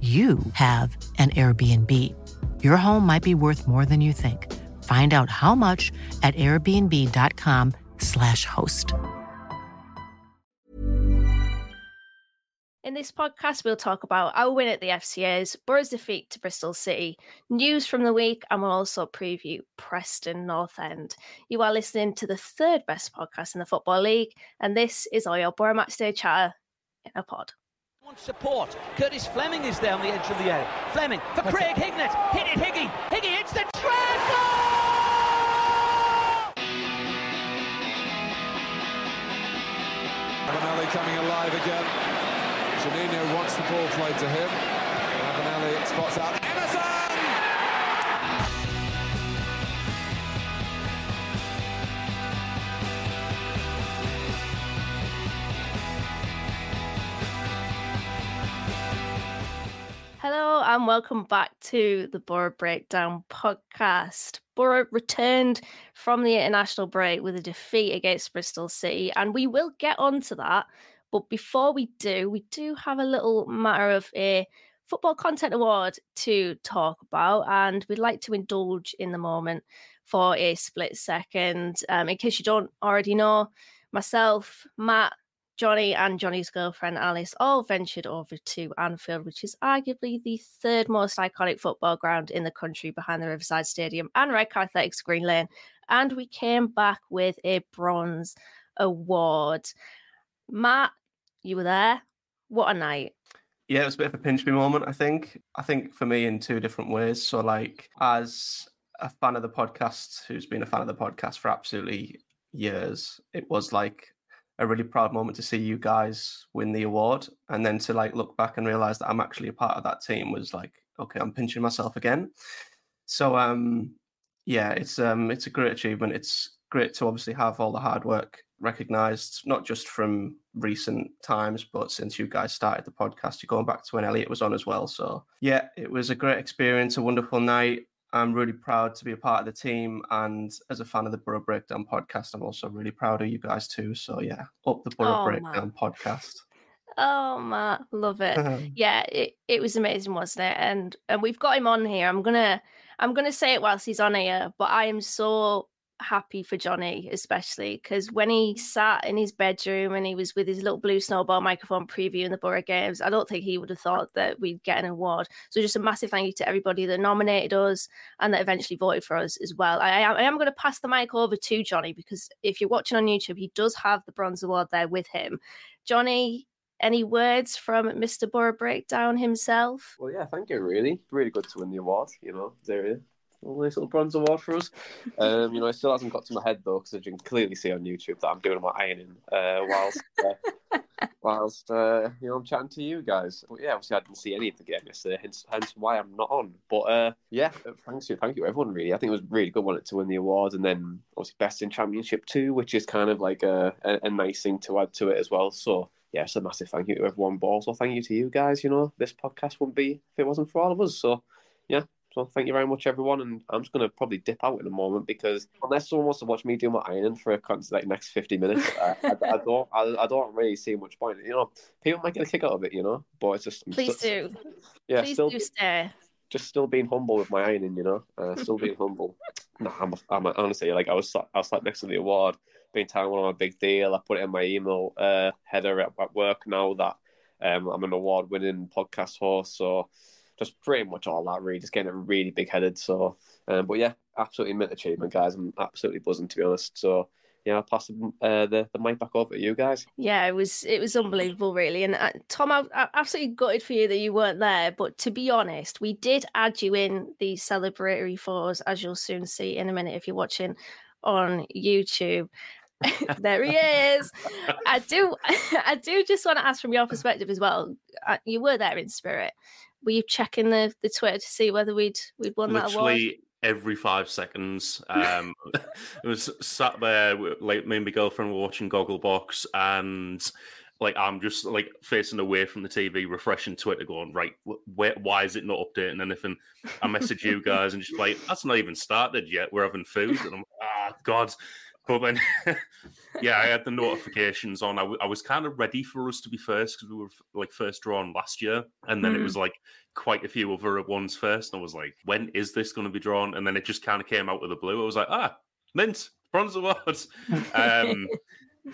you have an Airbnb. Your home might be worth more than you think. Find out how much at airbnb.com/slash host. In this podcast, we'll talk about our win at the FCA's, Boro's defeat to Bristol City, news from the week, and we'll also preview Preston North End. You are listening to the third best podcast in the Football League, and this is all your Boro Matchday chatter in a pod. Wants support. Curtis Fleming is there on the edge of the area. Fleming for Craig Hignett. Hit it, Higgy. Higgy hits the tread. Ravanelli coming alive again. Juninho wants the ball played to him. Ravanelli spots out Emerson! Hello and welcome back to the Boro Breakdown podcast. Boro returned from the international break with a defeat against Bristol City, and we will get on to that. But before we do, we do have a little matter of a football content award to talk about, and we'd like to indulge in the moment for a split second. Um, in case you don't already know, myself, Matt, Johnny and Johnny's girlfriend Alice all ventured over to Anfield, which is arguably the third most iconic football ground in the country behind the Riverside Stadium and Redcar Athletics Green Lane. And we came back with a bronze award. Matt, you were there. What a night. Yeah, it was a bit of a pinch me moment, I think. I think for me in two different ways. So, like, as a fan of the podcast who's been a fan of the podcast for absolutely years, it was like a really proud moment to see you guys win the award. And then to like look back and realize that I'm actually a part of that team was like, okay, I'm pinching myself again. So, um, yeah, it's um, it's a great achievement. It's great to obviously have all the hard work recognized, not just from recent times, but since you guys started the podcast, you're going back to when Elliot was on as well. So, yeah, it was a great experience, a wonderful night. I'm really proud to be a part of the team. And as a fan of the Boro Breakdown podcast, I'm also really proud of you guys too. So, yeah, up the Boro Oh, Breakdown podcast. Oh, Matt, love it. yeah, it, it was amazing, wasn't it? And and we've got him on here. I'm gonna I'm gonna say it whilst he's on here, but I am so happy for Johnny, especially because when he mm. sat in his bedroom and he was with his little blue snowball microphone previewing the Boro games, I don't think he would have thought that we'd get an award. So just a massive thank you to everybody that nominated us and that eventually voted for us as well. I, I am going to pass the mic over to Johnny because if you're watching on YouTube, he does have the bronze award there with him. Johnny, any words from Mr. Boro Breakdown himself? Well, yeah, thank you. Really, really good to win the award. You know, there is a nice little bronze award for us. Um, you know, it still hasn't got to my head though, because you can clearly see on YouTube that I'm doing my ironing uh, whilst uh, whilst uh, you know I'm chatting to you guys. But yeah, obviously I didn't see any of the game yesterday, hence, hence why I'm not on. But uh, yeah, thanks you, thank you everyone. Really, I think it was really good one to win the award, and then obviously best in championship too, which is kind of like a, a, a nice thing to add to it as well. So yeah, it's a massive thank you to everyone, but also thank you to you guys. You know, this podcast wouldn't be if it wasn't for all of us. So yeah, so thank you very much, everyone. And I'm just going to probably dip out in a moment because unless someone wants to watch me do my ironing for a con- like next 50 minutes, uh, I, I don't, I, I don't really see much point. You know, people might get a kick out of it, you know, but it's just Please still- do. yeah, Please still do stay. just still being humble with my ironing, you know, uh, still being humble. No, I'm, I'm honestly like I was I was sat next to the award, being telling one of my big deal. I put it in my email uh, header at, at work now that Um, I'm an award-winning podcast host, so just pretty much all that. Really, just getting really big-headed. So, um, but yeah, absolutely mint achievement, guys. I'm absolutely buzzing to be honest. So yeah, I'll pass uh, the the mic back over to you guys. Yeah, it was it was unbelievable, really. And uh, Tom, I, I absolutely gutted for you that you weren't there. But to be honest, we did add you in the celebratory fours, as you'll soon see in a minute if you're watching on YouTube. there he is. I do, I do just want to ask from your perspective as well. Uh, you were there in spirit. Were you checking the the Twitter to see whether we'd we'd won Literally, that award? every five seconds. Um, it was sat there, like me and my girlfriend were watching Gogglebox, and like I'm just like facing away from the TV, refreshing Twitter, going right, where, why is it not updating anything? I message you guys and just like that's not even started yet. We're having food, and I'm ah, God. But then, yeah, I had the notifications on. I, w- I was kind of ready for us to be first because we were like first drawn last year, and then mm. it was like quite a few other ones first. And I was like, when is this going to be drawn? And then it just kind of came out with the blue. I was like, ah, mint bronze awards. um,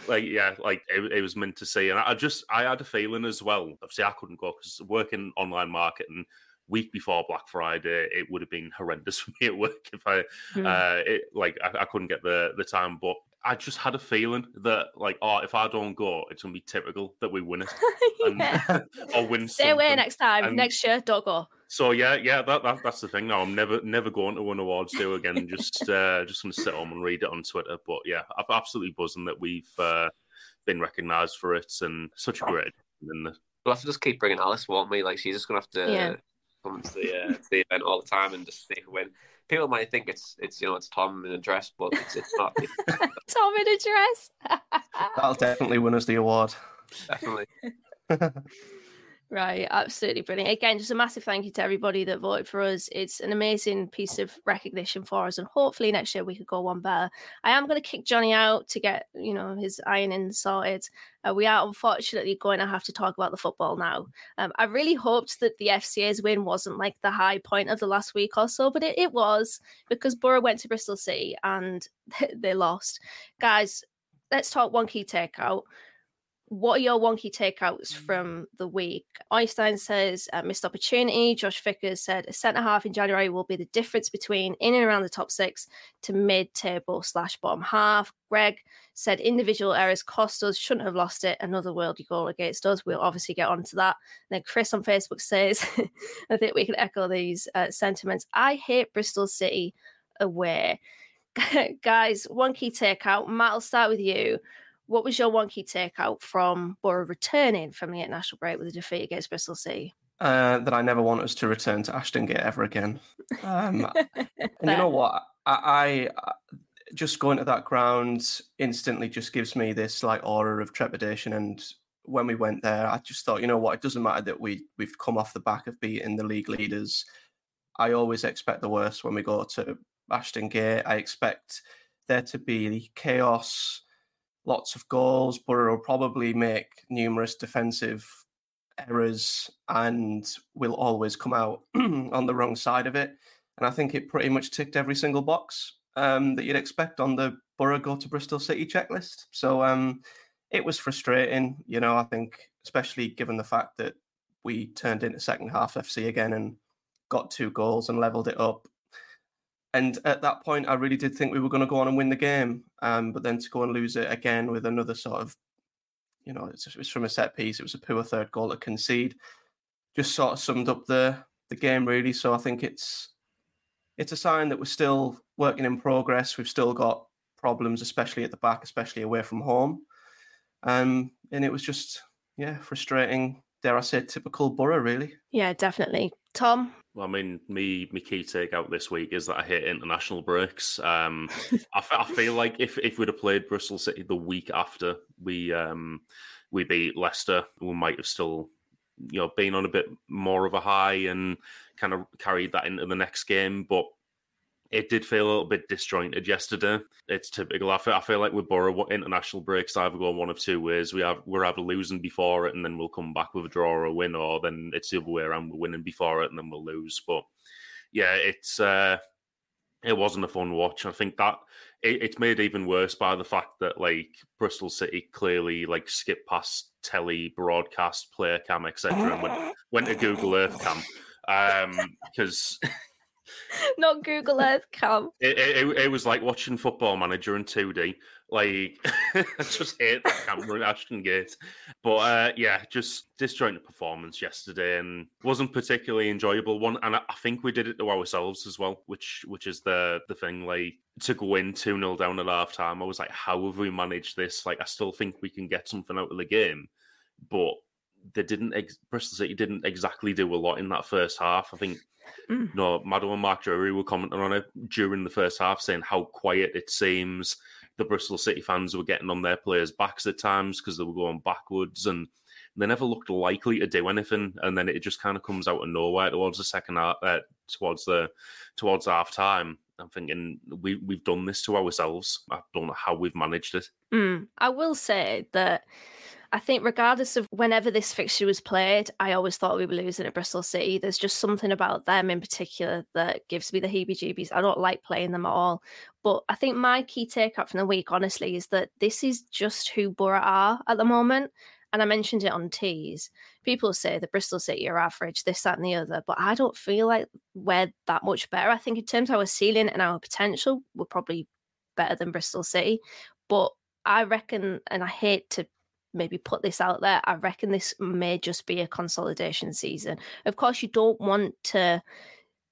like yeah, like it, it, was meant to see, and I just I had a feeling as well. Obviously, I couldn't go because working online marketing week before Black Friday, it would have been horrendous for me at work if I, mm. uh, it, like, I, I, couldn't get the the time. But I just had a feeling that, like, oh, if I don't go, it's gonna be typical that we win it, and, or win. Stay something. away next time. And next year, don't go. So yeah, yeah, that, that that's the thing. Now I'm never never going to win awards do again. just uh, just gonna sit home and read it on Twitter. But yeah, I'm absolutely buzzing that we've uh, been recognised for it and such a great. We'll have to just keep bringing Alice, won't we? Like she's just gonna have to. Yeah come to the, uh, the event all the time and just see who win. People might think it's it's you know it's Tom in a dress, but it's, it's not. Tom in a dress. That'll definitely win us the award. Definitely. Right, absolutely brilliant. Again, just a massive thank you to everybody that voted for us. It's an amazing piece of recognition for us, and hopefully next year we could go one better. I am going to kick Johnny out to get you know his ironing sorted. Uh, we are unfortunately going to have to talk about the football now. Um, I really hoped that the FCA's win wasn't like the high point of the last week or so, but it, it was because Borough went to Bristol City and they lost. Guys, let's talk one key takeout what are your wonky takeouts from the week? Einstein says uh, missed opportunity. Josh Vickers said a centre half in January will be the difference between in and around the top six to mid table slash bottom half. Greg said individual errors cost us, shouldn't have lost it. Another worldly goal against us. We'll obviously get onto that. And then Chris on Facebook says, I think we can echo these uh, sentiments. I hate Bristol City away. Guys, one key takeout. Matt, I'll start with you. What was your one key takeout from Borough returning from the international break with a defeat against Bristol City? Uh, that I never want us to return to Ashton Gate ever again. Um, and you know what? I, I, just going to that ground instantly just gives me this like aura of trepidation. And when we went there, I just thought, you know what? It doesn't matter that we we've come off the back of beating the league leaders. I always expect the worst when we go to Ashton Gate. I expect there to be chaos lots of goals, but it'll probably make numerous defensive errors and will always come out on the wrong side of it. And I think it pretty much ticked every single box um, that you'd expect on the Boro go to Bristol City checklist. So um, it was frustrating, you know, I think, especially given the fact that we turned into second half FC again and got two goals and leveled it up. And at that point, I really did think we were going to go on and win the game. Um, but then to go and lose it again with another sort of, you know, it was from a set piece. It was a poor third goal to concede. Just sort of summed up the the game really. So I think it's it's a sign that we're still working in progress. We've still got problems, especially at the back, especially away from home. Um, and it was just yeah frustrating. Dare I say, typical Boro, really. Yeah, definitely. Tom, I mean, me, my key takeout this week is that I hate international breaks. Um, I, f- I feel like if, if we'd have played Bristol City the week after we um, we beat Leicester, we might have still, you know, been on a bit more of a high and kind of carried that into the next game. But it did feel a little bit disjointed yesterday. It's typical. I feel, I feel like with Borough international breaks either go one of two ways. We have we're either losing before it and then we'll come back with a draw or a win, or then it's the other way around. We're winning before it and then we'll lose. But yeah, it's uh, it wasn't a fun watch. I think that it, it's made even worse by the fact that like Bristol City clearly like skipped past telly broadcast player cam etc and went, went to Google Earth cam because um, not Google Earth cam. It, it, it, was like watching Football Manager in 2D. Like, I just hate the camera in Ashton Gate. But uh, yeah, just disjointed performance yesterday and wasn't particularly enjoyable one. And I, I think we did it to ourselves as well, which which is the the thing. Like to go in 2 0 down at half time, I was like, how have we managed this? Like, I still think we can get something out of the game. But they didn't ex- Bristol City didn't exactly do a lot in that first half. I think mm. no, Maddo and Mark Drury were commenting on it during the first half, saying how quiet it seems. The Bristol City fans were getting on their players' backs at times because they were going backwards, and they never looked likely to do anything. And then it just kind of comes out of nowhere towards the second half, uh, towards the towards half time. I'm thinking we we've done this to ourselves. I don't know how we've managed it. Mm. I will say that I think regardless of whenever this fixture was played, I always thought we were losing at Bristol City. There's just something about them in particular that gives me the heebie-jeebies. I don't like playing them at all. But I think my key takeout from the week, honestly, is that this is just who Boro are at the moment. And I mentioned it on teas. People say that Bristol City are average, this, that, and the other, but I don't feel like we're that much better. I think in terms of our ceiling and our potential, we're probably better than Bristol City. But I reckon, and I hate to maybe put this out there. I reckon this may just be a consolidation season. Of course, you don't want to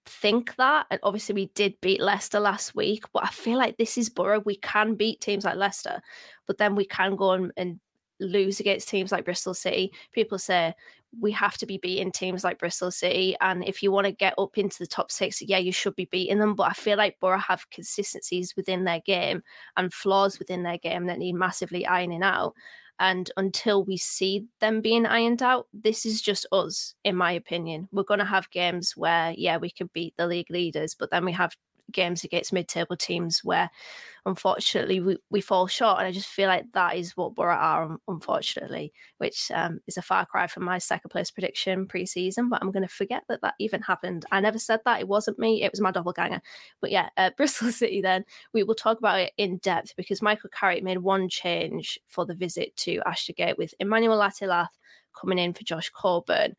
think that. And obviously, we did beat Leicester last week, but I feel like this is Boro. We can beat teams like Leicester, but then we can go and, and lose against teams like Bristol City. People say we have to be beating teams like Bristol City. And if you want to get up into the top six, yeah, you should be beating them. But I feel like Boro have consistencies within their game and flaws within their game that need massively ironing out. And until we see them being ironed out, this is just us, in my opinion. We're going to have games where, yeah, we can beat the league leaders, but then we have games against mid-table teams where unfortunately we, we fall short and i just feel like that is what are unfortunately which um, is a far cry from my second place prediction pre-season but i'm going to forget that that even happened. I never said that it wasn't me it was my doppelganger. But yeah uh, bristol city then we will talk about it in depth because michael carrick made one change for the visit to ashton gate with emmanuel latte-lath coming in for josh coburn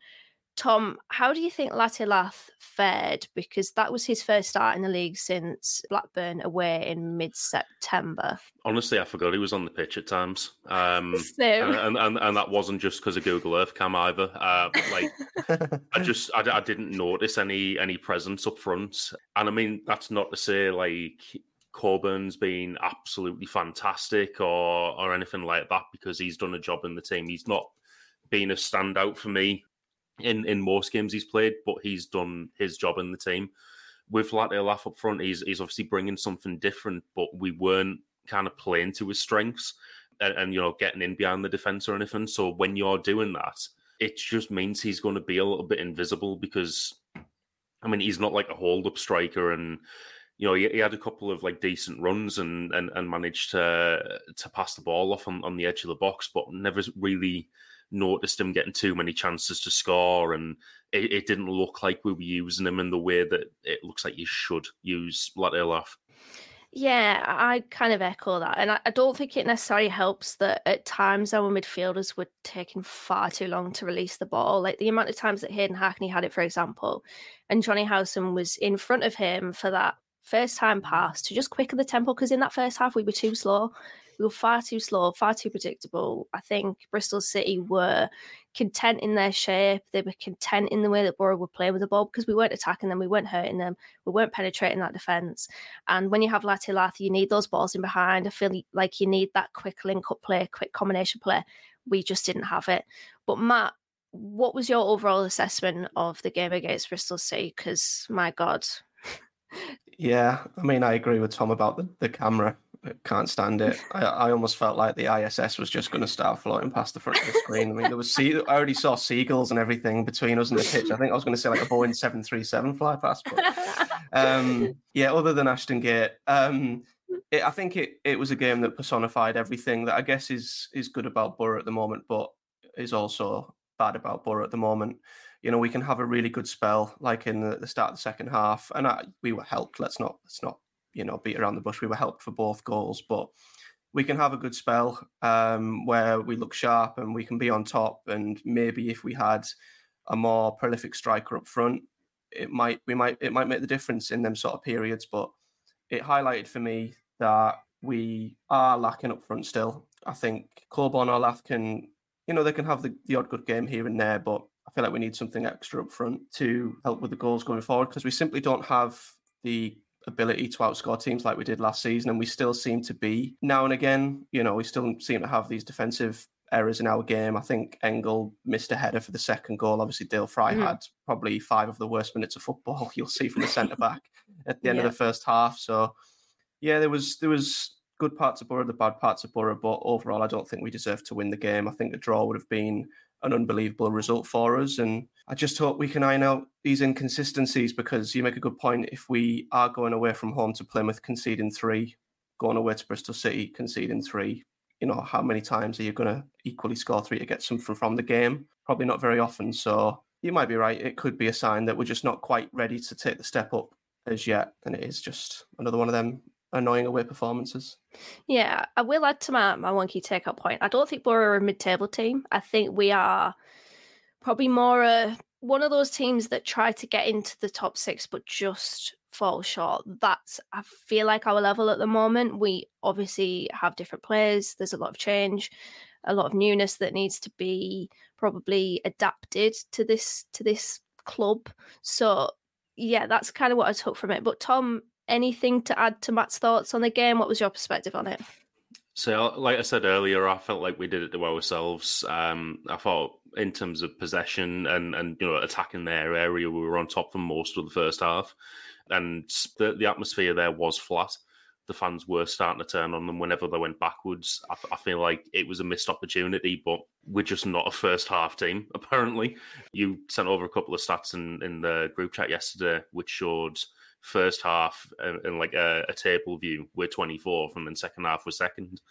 Tom, how do you think Latte-Lath fared? Because that was his first start in the league since Blackburn away in mid September. Honestly, I forgot he was on the pitch at times. Um, and, and, and, and, that wasn't just because of Google Earth Cam either. Uh, like, I just I, I didn't notice any any presence up front. And I mean, that's not to say like Coburn's been absolutely fantastic or or anything like that because he's done a job in the team. He's not been a standout for me in in most games he's played, but he's done his job in the team. With Latte Lath up front, he's he's obviously bringing something different, but we weren't kind of playing to his strengths and, and you know getting in behind the defense or anything. So when you're doing that, it just means he's going to be a little bit invisible because, I mean, he's not like a hold up striker and you know, he, he, had a couple of like decent runs and, and and managed to to pass the ball off on, on the edge of the box, but never really noticed him getting too many chances to score, and it, it, didn't look like we were using him in the way that it looks like you should use Latte-Lath. Yeah, I kind of echo that. And I, I, don't think it necessarily helps that at times our midfielders were taking far too long to release the ball. Like the amount of times that Hayden Hackney had it, for example, and Johnny Howson was in front of him for that first time pass to just quicken the tempo because in that first half we were too slow we were far too slow, far too predictable. I think Bristol City were content in their shape. They were content in the way that Boro were playing with the ball because we weren't attacking them, we weren't hurting them, we weren't penetrating that defence. And when you have Latte-Lath, you need those balls in behind. I feel like you need that quick link up play, quick combination play. We just didn't have it. But Matt, what was your overall assessment of the game against Bristol City? Because my God. yeah, I mean, I agree with Tom about the, the camera can't stand it. I, I almost felt like the ISS was just going to start floating past the front of the screen. I mean, there was sea- I already saw seagulls and everything between us and the pitch. I think I was going to say like a Boeing seven three seven fly past. But, um, yeah, other than Ashton Gate, um, it, I think it it was a game that personified everything that I guess is is good about Boro at the moment, but is also bad about Boro at the moment. You know, we can have a really good spell like in the, the start of the second half, and I, we were helped. Let's not let's not you know beat around the bush. We were helped for both goals, but we can have a good spell um, where we look sharp and we can be on top. And maybe if we had a more prolific striker up front, it might we might it might make the difference in them sort of periods. But it highlighted for me that we are lacking up front still. I think Coburn or Lath can, you know, they can have the, the odd good game here and there, but I feel like we need something extra up front to help with the goals going forward because we simply don't have the ability to outscore teams like we did last season. And we still seem to be now and again, you know, we still seem to have these defensive errors in our game. I think Engel missed a header for the second goal. Obviously, Dael Fry mm. had probably five of the worst minutes of football you'll see from the centre back at the end yeah. of the first half. So, yeah, there was there was good parts of Boro, the bad parts of Boro, but overall, I don't think we deserve to win the game. I think the draw would have been an unbelievable result for us. And I just hope we can iron out these inconsistencies because you make a good point. If we are going away from home to Plymouth, conceding three, going away to Bristol City, conceding three, you know, how many times are you going to equally score three to get something from the game? Probably not very often. So you might be right. It could be a sign that we're just not quite ready to take the step up as yet. And it is just another one of them annoying away performances. Yeah, I will add to my, my wonky take up point. I don't think we're a mid table team. I think we are probably more a, one of those teams that try to get into the top six but just fall short. That's I feel like our level at the moment. We obviously have different players. There's a lot of change, a lot of newness that needs to be probably adapted to this to this club. So yeah, that's kind of what I took from it. But Tom, anything to add to Matt's thoughts on the game? What was your perspective on it? So, like I said earlier, I felt like we did it to ourselves. Um, I thought, in terms of possession and and you know attacking their area, we were on top for most of the first half, and the the atmosphere there was flat. The fans were starting to turn on them whenever they went backwards. I, I feel like it was a missed opportunity, but we're just not a first half team. Apparently, you sent over a couple of stats in in the group chat yesterday, which showed first half and, like a, a, table view, we're 24th, and then second half we're second.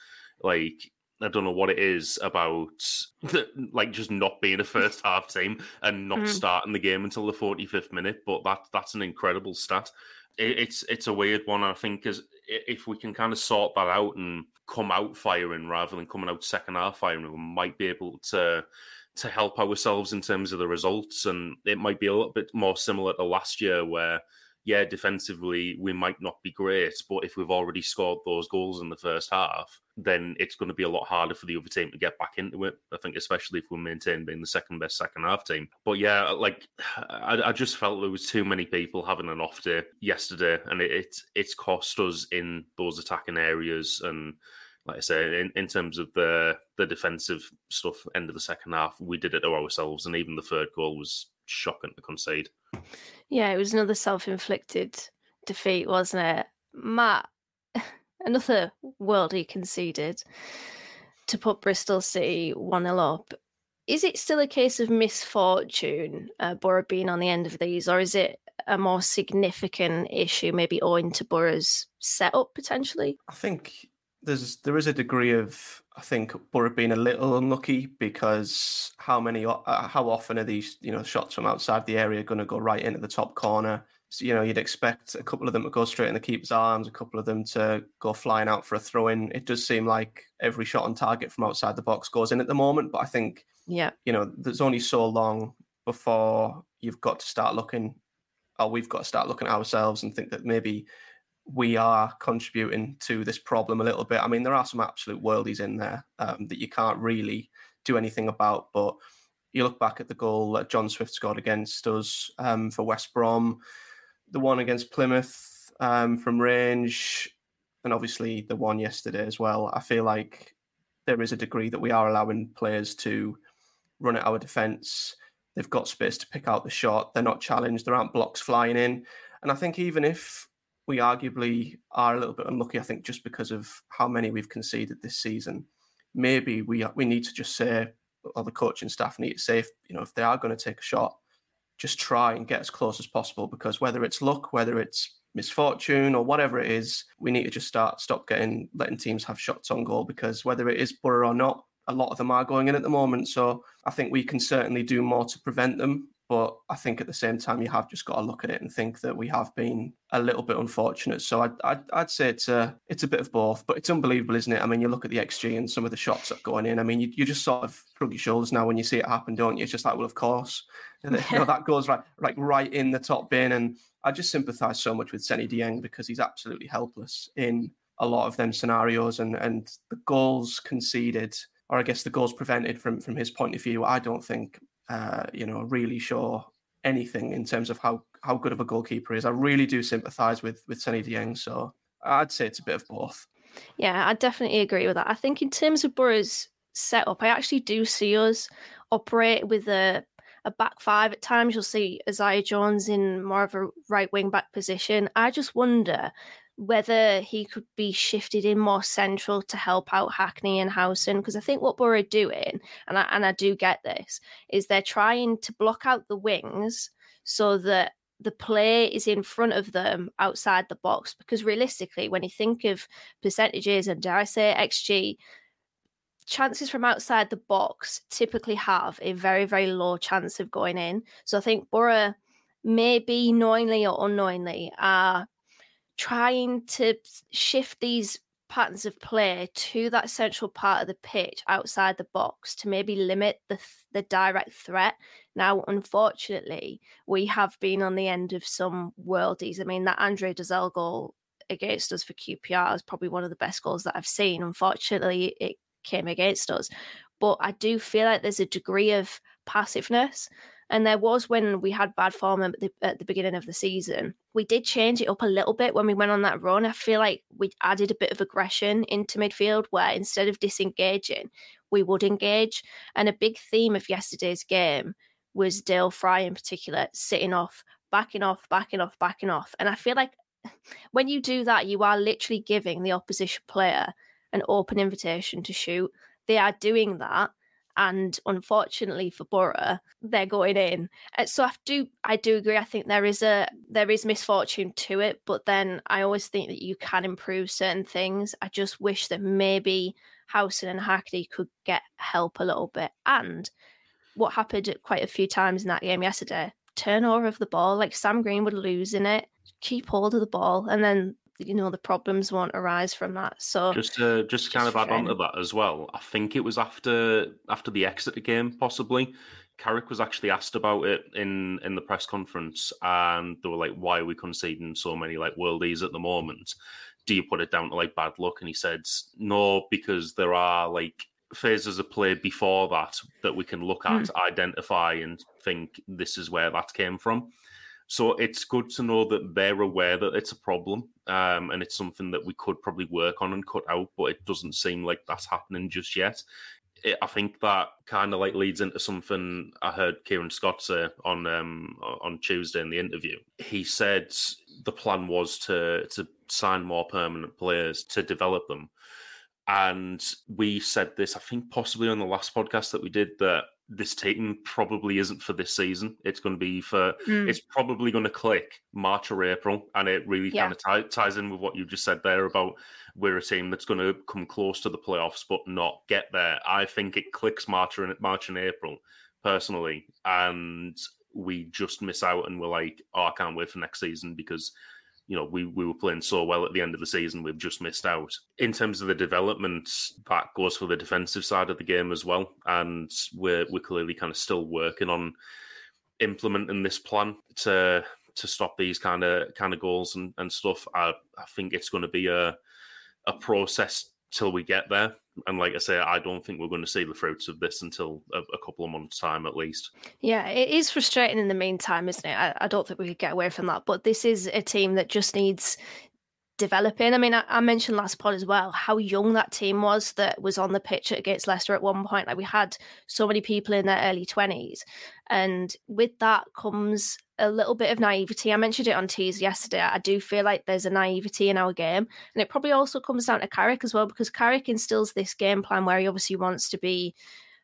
Like, I don't know what it is about, like, just not being a first half team and not mm. starting the game until the 45th minute. But that that's an incredible stat. It, it's it's a weird one. I think because if we can kind of sort that out and come out firing rather than coming out second half firing, we might be able to to help ourselves in terms of the results. And it might be a little bit more similar to last year where yeah, defensively we might not be great, but if we've already scored those goals in the first half, then it's going to be a lot harder for the other team to get back into it. I think, especially if we maintain being the second best second half team. But yeah, like I, I just felt there was too many people having an off day yesterday, and it, it it's cost us in those attacking areas and like I say, in, in terms of the the defensive stuff, end of the second half, we did it to ourselves, and even the third goal was shocking to concede. Yeah, it was another self-inflicted defeat, wasn't it, Matt? Another worldie conceded to put Bristol City one 0 up. Is it still a case of misfortune, uh, Boro being on the end of these, or is it a more significant issue, maybe owing to Boro's setup potentially? I think there's there is a degree of I think Boro being a little unlucky because how many uh, how often are these you know shots from outside the area going to go right into the top corner? So, you know you'd expect a couple of them to go straight in the keeper's arms, a couple of them to go flying out for a throw in. It does seem like every shot on target from outside the box goes in at the moment, but I think yeah you know there's only so long before you've got to start looking or we've got to start looking at ourselves and think that maybe we are contributing to this problem a little bit. I mean, there are some absolute worldies in there um, that you can't really do anything about. But you look back at the goal that John Swift scored against us um, for West Brom, the one against Plymouth um, from range, and obviously the one yesterday as well. I feel like there is a degree that we are allowing players to run at our defence. They've got space to pick out the shot. They're not challenged. There aren't blocks flying in. And I think even if we arguably are a little bit unlucky, I think, just because of how many we've conceded this season. Maybe we we need to just say, or the coaching staff need to say, you know, if they are going to take a shot, just try and get as close as possible. Because whether it's luck, whether it's misfortune, or whatever it is, we need to just start stop getting letting teams have shots on goal. Because whether it is Boro or not, a lot of them are going in at the moment. So I think we can certainly do more to prevent them. But I think at the same time, you have just got to look at it and think that we have been a little bit unfortunate. So I'd, I'd, I'd say it's a it's a bit of both, but it's unbelievable, isn't it? I mean, you look at the XG and some of the shots that are going in. I mean, you, you just sort of shrug your shoulders now when you see it happen, don't you? It's just like, well, of course, you know, that goes right, like right in the top bin. And I just sympathise so much with Seny Dieng because he's absolutely helpless in a lot of them scenarios, and and the goals conceded, or I guess the goals prevented from from his point of view. I don't think, uh, you know, really sure anything in terms of how how good of a goalkeeper is. I really do sympathise with with Seny Dieng, so I'd say it's a bit of both. Yeah, I definitely agree with that. I think in terms of Boro's setup, I actually do see us operate with a a back five at times. You'll see Isaiah Jones in more of a right wing back position. I just wonder whether he could be shifted in more central to help out Hackney and Howson. Because I think what Boro are doing, and I, and I do get this, is they're trying to block out the wings so that the play is in front of them outside the box. Because realistically, when you think of percentages and dare I say XG, chances from outside the box typically have a very, very low chance of going in. So I think Boro, maybe knowingly or unknowingly, are trying to shift these patterns of play to that central part of the pitch outside the box to maybe limit the the direct threat. Now, unfortunately, we have been on the end of some worldies. I mean, that Andre Dozzell goal against us for QPR is probably one of the best goals that I've seen. Unfortunately, it came against us, but I do feel like there's a degree of passiveness and there was when we had bad form at the, at the beginning of the season. We did change it up a little bit when we went on that run. I feel like we added a bit of aggression into midfield where instead of disengaging, we would engage. And a big theme of yesterday's game was Dael Fry in particular sitting off, backing off, backing off, backing off. And I feel like when you do that, you are literally giving the opposition player an open invitation to shoot. They are doing that and unfortunately for Boro, they're going in. Uh, so I do, I do agree. I think there is a there is misfortune to it, but then I always think that you can improve certain things. I just wish that maybe Howson and Hackney could get help a little bit. And what happened quite a few times in that game yesterday, turnover of the ball, like Sam Greenwood lose in it, keep hold of the ball, and then you know the problems won't arise from that. So just to, just to kind of add on to that as well, I think it was after after the Exeter game, possibly. Carrick was actually asked about it in in the press conference, and they were like, "Why are we conceding so many like worldies at the moment? Do you put it down to like bad luck?" And he said, "No, because there are like phases of play before that that we can look at, mm. identify, and think this is where that came from." So it's good to know that they're aware that it's a problem um, and it's something that we could probably work on and cut out, but it doesn't seem like that's happening just yet. It, I think that kind of like leads into something I heard Kieran Scott say on um, on Tuesday in the interview. He said the plan was to to sign more permanent players to develop them, and we said this I think possibly on the last podcast that we did that this team probably isn't for this season. It's going to be for mm. it's probably going to click March or April, and it really yeah. kind of t- ties in with what you just said there about we're a team that's going to come close to the playoffs but not get there. I think it clicks March and March and April personally, and we just miss out, and we're like, oh, I can't wait for next season because you know, we, we were playing so well at the end of the season, we've just missed out. In terms of the development, that goes for the defensive side of the game as well. And we're we're clearly kind of still working on implementing this plan to to stop these kind of kind of goals and, and stuff. I, I think it's going to be a a process till we get there. And like I say, I don't think we're going to see the fruits of this until a, a, couple of months' time at least. Yeah, it is frustrating in the meantime, isn't it? I, I, don't think we could get away from that. But this is a team that just needs developing. I mean, I, I, mentioned last pod as well how young that team was that was on the pitch against Leicester at one point. Like we had so many people in their early 20s. And with that comes a little bit of naivety. I mentioned it on tease yesterday. I do feel like there's a naivety in our game. And it probably also comes down to Carrick as well, because Carrick instills this game plan where he obviously wants to be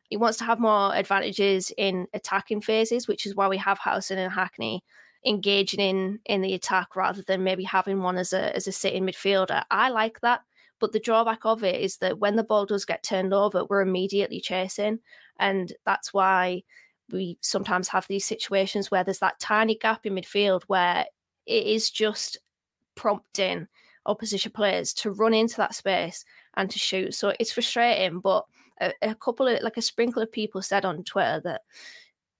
he wants to have more advantages in attacking phases, which is why we have Howson and Hackney engaging in in the attack rather than maybe having one as a as a sitting midfielder. I like that. But the drawback of it is that when the ball does get turned over, we're immediately chasing. And that's why we sometimes have these situations where there's that tiny gap in midfield where it is just prompting opposition players to run into that space and to shoot. So it's frustrating, but a, a couple of like a sprinkle of people said on Twitter that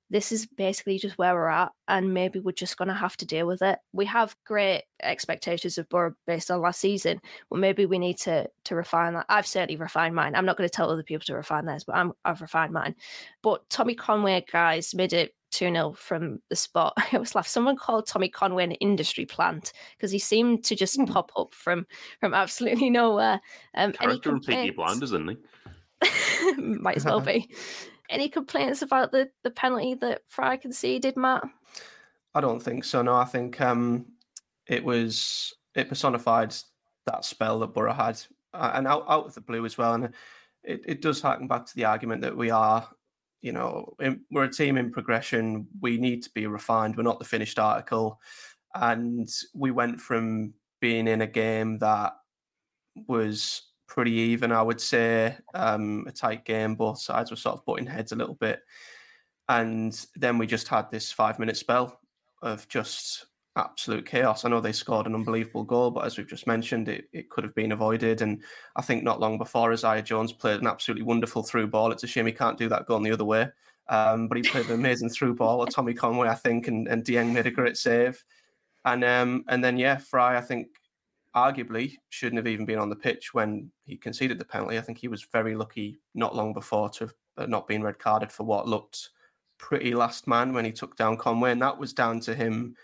this is basically just where we're at, and maybe we're just going to have to deal with it. We have great expectations of Boro based on last season, but maybe we need to to refine that. I've certainly refined mine. I'm not going to tell other people to refine theirs, but I'm, I've refined mine. But Tommy Conway, guys, made it 2 0 from the spot. I was laugh. Someone called Tommy Conway an industry plant because he seemed to just mm. pop up from from absolutely nowhere. Um, Character and Peaky Blinders, isn't he? Might as well be. Any complaints about the, the penalty that Fry conceded, Matt? I don't think so. No, I think um, it was it personified that spell that Boro had, uh, and out, out of the blue as well. And it, it does harken back to the argument that we are, you know, in, we're a team in progression. We need to be refined. We're not the finished article, and we went from being in a game that was pretty even, I would say. Um, a tight game, both sides were sort of butting heads a little bit. And then we just had this five minute spell of just absolute chaos. I know they scored an unbelievable goal, but as we've just mentioned, it, it could have been avoided. And I think not long before, Isaiah Jones played an absolutely wonderful through ball. It's a shame he can't do that going the other way. Um, but he played an amazing through ball. With Tommy Conway, I think, and, and Dieng made a great save. And um, and then yeah, Fry, I think arguably shouldn't have even been on the pitch when he conceded the penalty. I think he was very lucky not long before to have uh, not been red carded for what looked pretty last man when he took down Conway, and that was down to him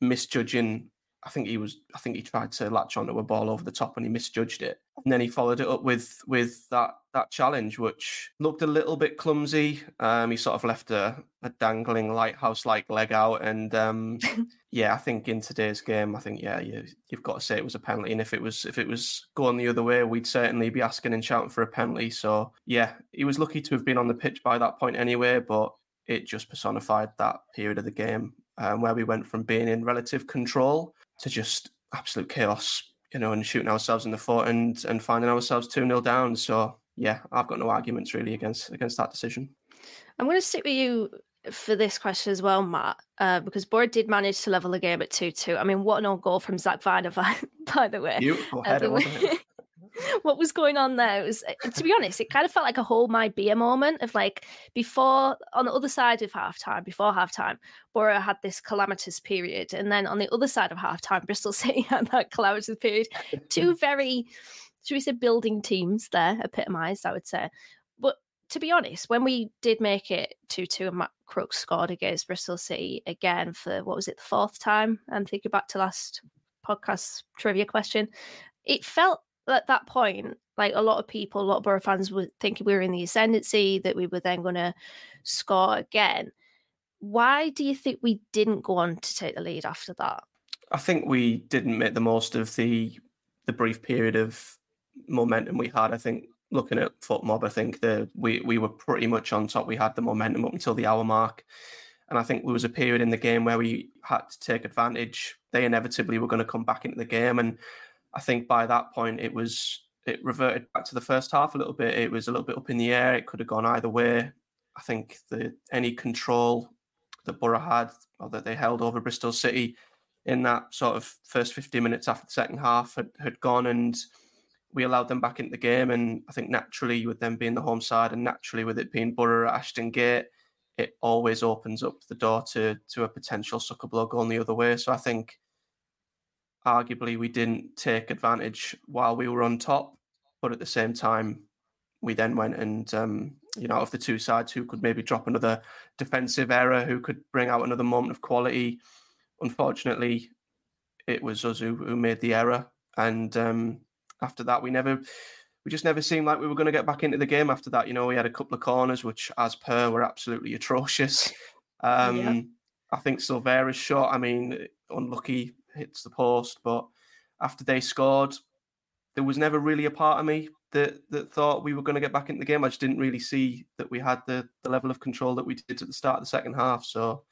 misjudging I think he was. I think he tried to latch onto a ball over the top and he misjudged it. And then he followed it up with with that that challenge, which looked a little bit clumsy. Um, he sort of left a, a dangling lighthouse like leg out, and um, yeah, I think in today's game, I think yeah, you, you've got to say it was a penalty. And if it was if it was going the other way, we'd certainly be asking and shouting for a penalty. So yeah, he was lucky to have been on the pitch by that point anyway, but it just personified that period of the game um, where we went from being in relative control to just absolute chaos, you know, and shooting ourselves in the foot and and finding ourselves two 0 down. So yeah, I've got no arguments really against against that decision. I'm going to stick with you for this question as well, Matt, uh, because Boro did manage to level the game at 2 2. I mean, what an old goal from Zach Vyner, by, by the way. Beautiful header, uh, wasn't it? what was going on there was uh, to be honest it kind of felt like a hold my beer moment of like before on the other side of halftime before halftime Boro had this calamitous period. And then on the other side of halftime Bristol City had that calamitous period. Two very should we say building teams there epitomized I would say. But to be honest when we did make it 2-2 and Matt Crooks scored against Bristol City again for what was it the fourth time? I'm thinking back to last podcast trivia question. It felt at that point, like a lot of people, a lot of Boro fans were thinking we were in the ascendancy, that we were then going to score again. Why do you think we didn't go on to take the lead after that? I think we didn't make the most of the the brief period of momentum we had. I think looking at FotMob, I think that we we were pretty much on top. We had the momentum up until the hour mark. And I think there was a period in the game where we had to take advantage. They inevitably were going to come back into the game. And I think by that point it was it reverted back to the first half a little bit. It was a little bit up in the air. It could have gone either way. I think the any control that Boro had or that they held over Bristol City in that sort of first 50 minutes after the second half had, had gone and we allowed them back into the game. And I think naturally, with them being the home side and naturally with it being Boro at Ashton Gate, it always opens up the door to to a potential sucker blow going the other way. So I think arguably we didn't take advantage while we were on top, but at the same time, we then went and um, you know, of the two sides, who could maybe drop another defensive error, who could bring out another moment of quality. Unfortunately, it was us who, who made the error, and um, after that, we never, we just never seemed like we were going to get back into the game. After that, you know, we had a couple of corners, which, as per, were absolutely atrocious. Um, yeah. I think Silvera's shot. I mean, unlucky hits the post. But after they scored, there was never really a part of me that that thought we were going to get back into the game. I just didn't really see that we had the the level of control that we did at the start of the second half. So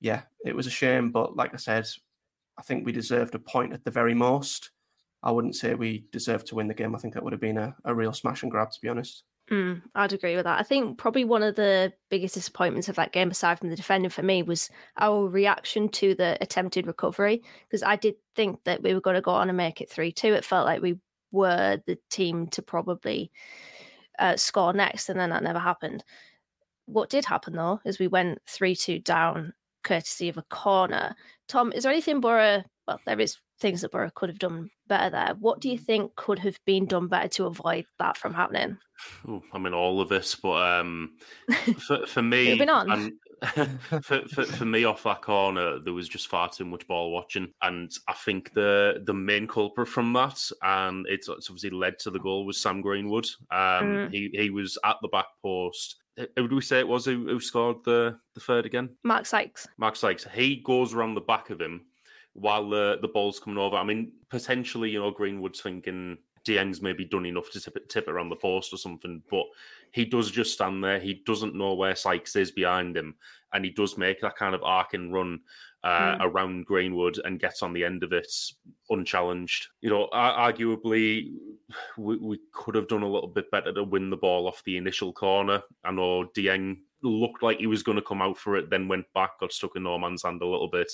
yeah, it was a shame. But like I said, I think we deserved a point at the very most. I wouldn't say we deserved to win the game. I think that would have been a, a real smash and grab, to be honest. Mm, I'd agree with that. I think probably one of the biggest disappointments of that game, aside from the defending for me, was our reaction to the attempted recovery. Because I did think that we were going to go on and make it 3 2. It felt like we were the team to probably uh, score next, and then that never happened. What did happen, though, is we went 3 2 down courtesy of a corner. Tom, is there anything Boro, well, there is things that Boro could have done better there. What do you think could have been done better to avoid that from happening? Ooh, I mean, all of this, but um, for, for me, Moving on. and for, for, for me, off that corner, there was just far too much ball watching, and I think the the main culprit from that, and it's, it's obviously led to the goal, was Sam Greenwood. Um, Mm. he he was at the back post. Who do we say it was who, who scored the the third again? Mark Sykes. Mark Sykes. He goes around the back of him while the, the ball's coming over. I mean, potentially, you know, Greenwood's thinking Dieng's maybe done enough to tip it, tip it around the post or something, but he does just stand there. He doesn't know where Sykes is behind him, and he does make that kind of arc and run uh, Mm. around Greenwood and gets on the end of it unchallenged. You know, arguably, we, we could have done a little bit better to win the ball off the initial corner. I know Dieng looked like he was going to come out for it, then went back, got stuck in no man's hand a little bit,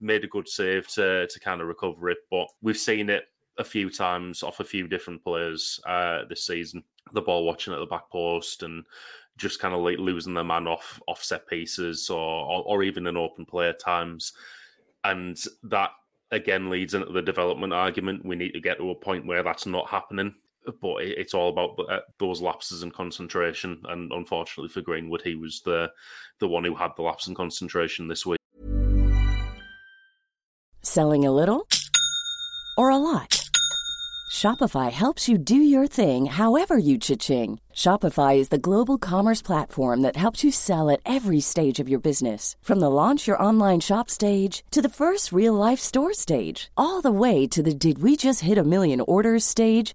made a good save to to kind of recover it. But we've seen it a few times off a few different players uh, this season. The ball watching at the back post and just kind of like losing their man off off set pieces or, or or even an open play at times, and that again leads into the development argument. We need to get to a point where that's not happening. But it- it's all about uh, those lapses in concentration, and unfortunately for Greenwood, he was the the one who had the lapse in concentration this week. Selling a little or a lot? Shopify helps you do your thing however you cha-ching. Shopify is the global commerce platform that helps you sell at every stage of your business. From the launch your online shop stage to the first real life store stage, all the way to the did we just hit a million orders stage.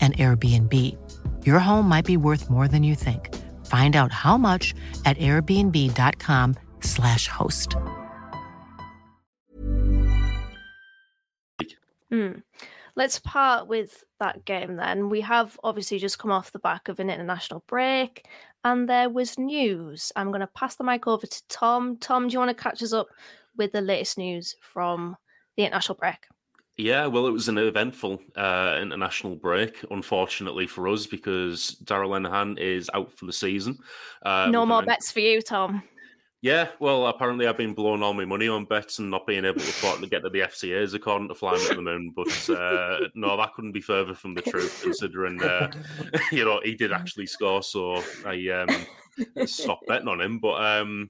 an Airbnb. Your home might be worth more than you think. Find out how much at airbnb.com/slash host. Hmm. Let's part with that game then. We have obviously just come off the back of an international break, and there was news. I'm going to pass the mic over to Tom. Tom, do you want to catch us up with the latest news from the international break? Yeah, well, it was an eventful uh, international break, unfortunately for us, because Darragh Lenihan is out for the season. Uh, no more an- bets for you, Tom. Yeah, well, apparently I've been blowing all my money on bets and not being able to get to the FCAs according to Flying at the Moon. But uh, no, that couldn't be further from the truth, considering uh, you know he did actually score. So I um, stopped betting on him. But um,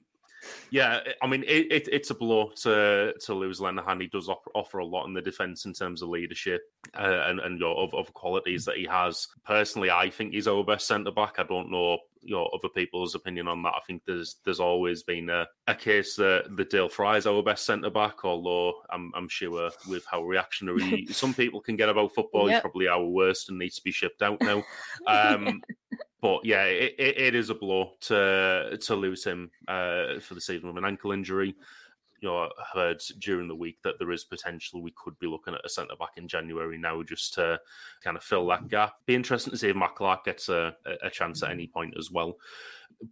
yeah, I mean it, it, it's a blow to to lose Lenihan. He does offer, offer a lot in the defence in terms of leadership uh, and and you know, of, of qualities that he has. Personally, I think he's our best centre back. I don't know you know other people's opinion on that. I think there's there's always been a, a case that the Dael Fry is our best centre back. Although I'm I'm sure with how reactionary some people can get about football, he's probably our worst and needs to be shipped out now. Um, but yeah, it, it, it is a blow to to lose him uh, for the season with an ankle injury. you know heard during the week that there is potential we could be looking at a centre back in January now just to kind of fill that gap. Be interesting to see if Matt gets a, a chance at any point as well.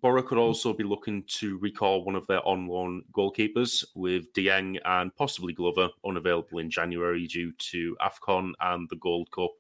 Boro could also be looking to recall one of their on loan goalkeepers with Dieng and possibly Glover unavailable in January due to AFCON and the Gold Cup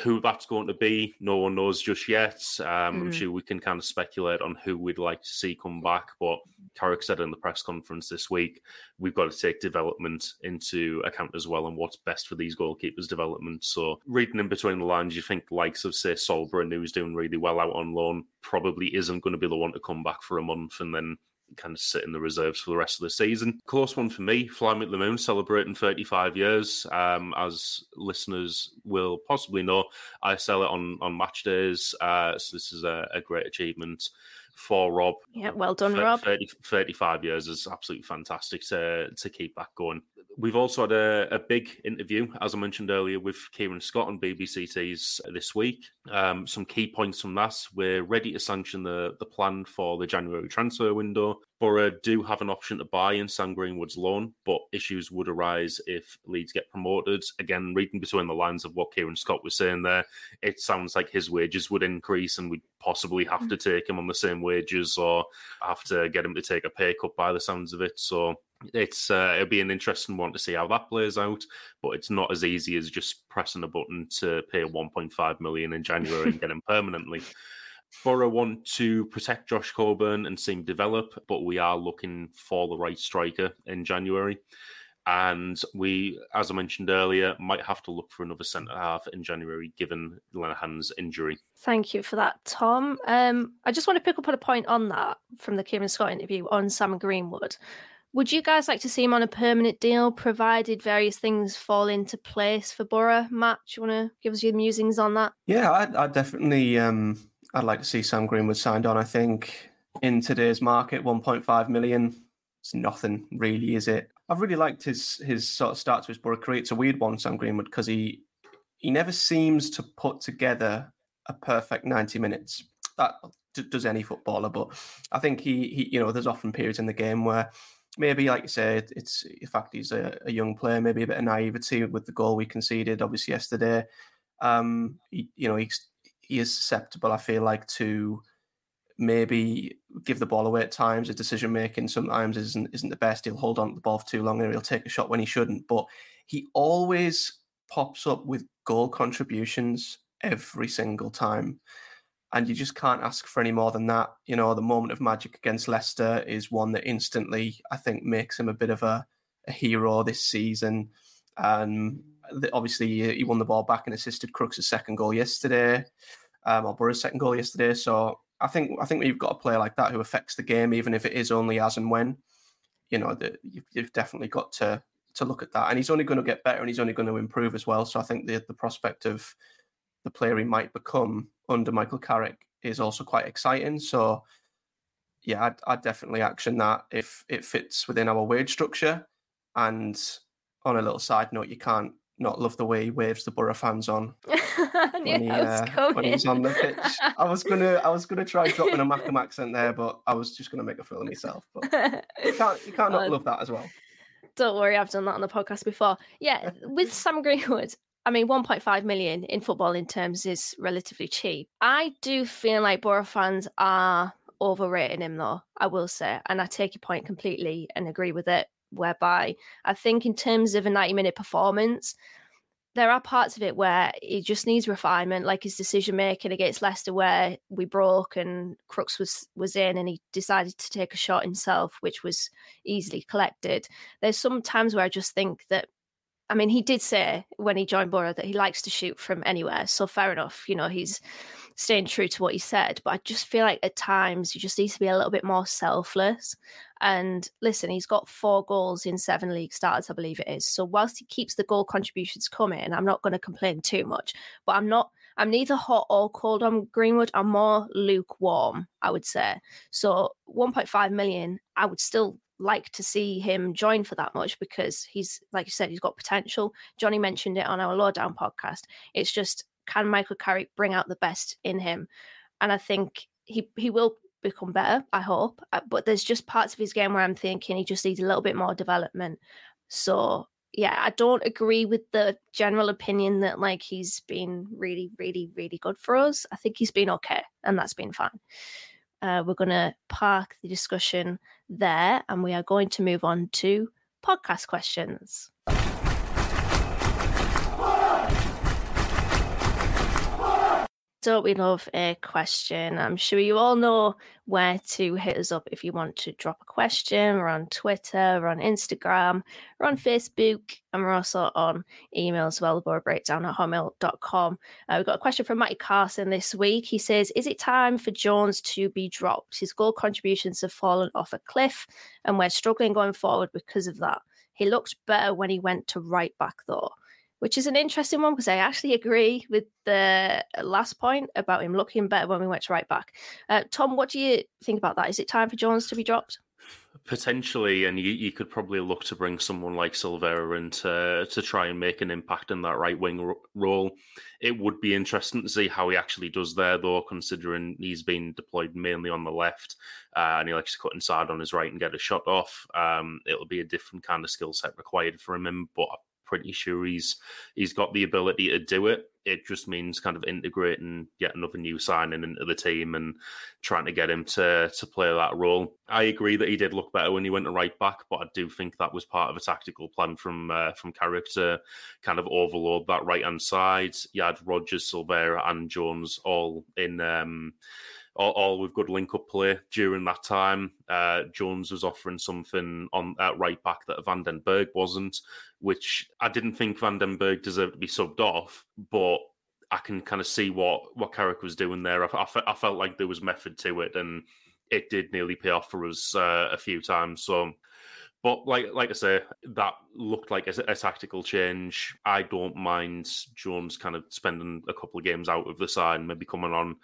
who that's going to be, no one knows just yet. Um, mm. I'm sure we can kind of speculate on who we'd like to see come back. But Carrick said in the press conference this week, we've got to take development into account as well and what's best for these goalkeepers' development. So, reading in between the lines, you think likes of, say, Solborough, who's doing really well out on loan, probably isn't going to be the one to come back for a month and then kind of sit in the reserves for the rest of the season. Close one for me. Fly Me to the Moon celebrating 35 years. Um, as listeners will possibly know, I sell it on on match days. Uh, so this is a, a great achievement for Rob. Yeah, well done, 30, Rob. 30, 35 years is absolutely fantastic to to keep that going. We've also had a, a, big interview, as I mentioned earlier, with Kieran Scott on BBC BBCT's this week. Um, some key points from that. We're ready to sanction the, the plan for the January transfer window. Boro do have an option to buy in Sam Greenwood's loan, but issues would arise if Leeds get promoted. Again, reading between the lines of what Kieran Scott was saying there, it sounds like his wages would increase and we'd possibly have to take him on the same wages or have to get him to take a pay cut by the sounds of it. So it's uh, it'll be an interesting one to see how that plays out. But it's not as easy as just pressing a button to pay 1.5 million in January and get him permanently. Boro want to protect Josh Coburn and see him develop, but we are looking for the right striker in January. And we, as I mentioned earlier, might have to look for another centre half in January given Lenihan's injury. Thank you for that, Tom. Um, I just want to pick up on a point on that from the Kieran Scott interview on Sam Greenwood. Would you guys like to see him on a permanent deal, provided various things fall into place for Boro? Matt, you want to give us your musings on that? Yeah, I'd, I'd definitely. Um, I'd like to see Sam Greenwood signed on. I think in today's market, 1.5 million. It's nothing, really, is it? I've really liked his his sort of start to his Boro career. It's a weird one, Sam Greenwood, because he he never seems to put together a perfect 90 minutes. That does any footballer, but I think he, he you know, there's often periods in the game where maybe, like you said, it's in fact he's a, a, young player, maybe a bit of naivety with the goal we conceded, obviously yesterday. Um, he, you know, he's, he is susceptible, I feel like, to maybe give the ball away at times. His decision making sometimes isn't isn't the best. He'll hold on to the ball for too long, and he'll take a shot when he shouldn't. But he always pops up with goal contributions every single time and you just can't ask for any more than that. You know, the moment of magic against Leicester is one that instantly, I think, makes him a bit of a, a hero this season. Um, obviously, he won the ball back and assisted Crooks' second goal yesterday, um, or Boro's second goal yesterday. So I think I think we've got a player like that who affects the game, even if it is only as and when. You know, that you've, you've definitely got to to look at that, and he's only going to get better, and he's only going to improve as well. So I think the the prospect of the player he might become under Michael Carrick is also quite exciting. So, yeah, I'd, I'd, definitely action that if it fits within our wage structure. And on a little side note, you can't not love the way he waves the Boro fans on when, he, uh, when he's on the pitch. I was gonna, I was gonna try dropping a Mackem accent there, but I was just gonna make a fool of myself. But you can't, you can't not love that as well. Don't worry, I've done that on the podcast before. Yeah, with Sam Greenwood, I mean, 1.5 million in football in terms is relatively cheap. I do feel like Boro fans are overrating him, though, I will say. And I take your point completely and agree with it. Whereby I think, in terms of a 90 minute performance, there are parts of it where he just needs refinement, like his decision making against Leicester, where we broke and Crooks was was in, and he decided to take a shot himself, which was easily collected. There's some times where I just think that I mean, he did say when he joined Boro that he likes to shoot from anywhere. So fair enough. You know, he's staying true to what he said. But I just feel like at times you just need to be a little bit more selfless. And listen, he's got four goals in seven league starts, I believe it is. So whilst he keeps the goal contributions coming, I'm not going to complain too much. But I'm not. I'm neither hot or cold on Greenwood. I'm more lukewarm, I would say. So 1.5 million, I would still like to see him join for that much because he's, like you said, he's got potential. Johnny mentioned it on our Lowdown podcast. It's just can Michael Carrick bring out the best in him? And I think he he will become better. I hope, uh, but there's just parts of his game where I'm thinking he just needs a little bit more development. So yeah, I don't agree with the general opinion that like he's been really, really, really good for us. I think he's been okay, and that's been fine. Uh, we're going to park the discussion there, and we are going to move on to podcast questions. Don't we love a question? I'm sure you all know where to hit us up if you want to drop a question. We're on Twitter, we're on Instagram, we're on Facebook, and we're also on email as well, breakdown at hotmail.com. Uh, we've got a question from Matty Carson this week. He says, Is it time for Jones to be dropped? His goal contributions have fallen off a cliff, and we're struggling going forward because of that. He looked better when he went to right back, though which is an interesting one because I actually agree with the last point about him looking better when we went to right back. Uh, Tom, what do you think about that? Is it time for Jones to be dropped? Potentially, and you, you could probably look to bring someone like Silvera in to, to try and make an impact in that right wing role. It would be interesting to see how he actually does there, though, considering he's been deployed mainly on the left uh, and he likes to cut inside on his right and get a shot off. Um, it'll be a different kind of skill set required for him, but pretty sure he's he's got the ability to do it. It just means kind of integrating yet another new signing into the team and trying to get him to to play that role. I agree that he did look better when he went to right back, but I do think that was part of a tactical plan from uh, from Carrick to kind of overload that right hand side. You had Rogers, Silvera, and Jones all in. Um, all, all with good link up play during that time. Uh, Jones was offering something on at right back that Van den Berg wasn't, which I didn't think Van den Berg deserved to be subbed off, but I can kind of see what what Carrick was doing there. I, I, I, felt like there was method to it, and it did nearly pay off for us uh, a few times. So. But like like I say, that looked like a, a, tactical change. I don't mind Jones kind of spending a couple of games out of the side, maybe coming on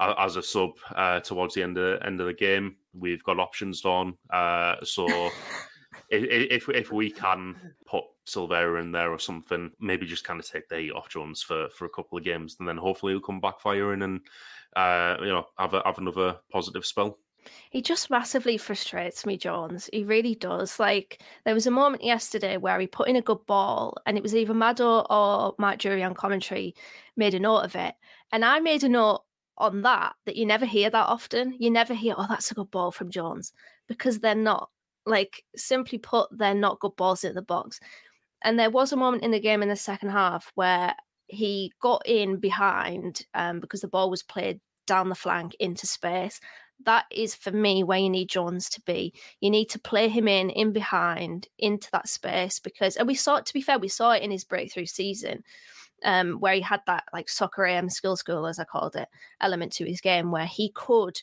as a sub uh, towards the end of end of the game. We've got options on, uh, so if if we can put Silvera in there or something, maybe just kind of take the heat off Jones for for a couple of games, and then hopefully he'll come back firing and uh, you know have a, have another positive spell. He just massively frustrates me, Jones. He really does. Like there was a moment yesterday where he put in a good ball, and it was either Mado or Mark Drury on commentary made a note of it, and I made a note on that that you never hear that often. You never hear, oh, that's a good ball from Jones because they're not. Like, simply put, they're not good balls in the box. And there was a moment in the game in the second half where he got in behind um, because the ball was played down the flank into space. That is for me where you need Jones to be. You need to play him in, in behind, into that space because, and we saw it, to be fair, we saw it in his breakthrough season um, where he had that like soccer AM skill school, as I called it, element to his game, where he could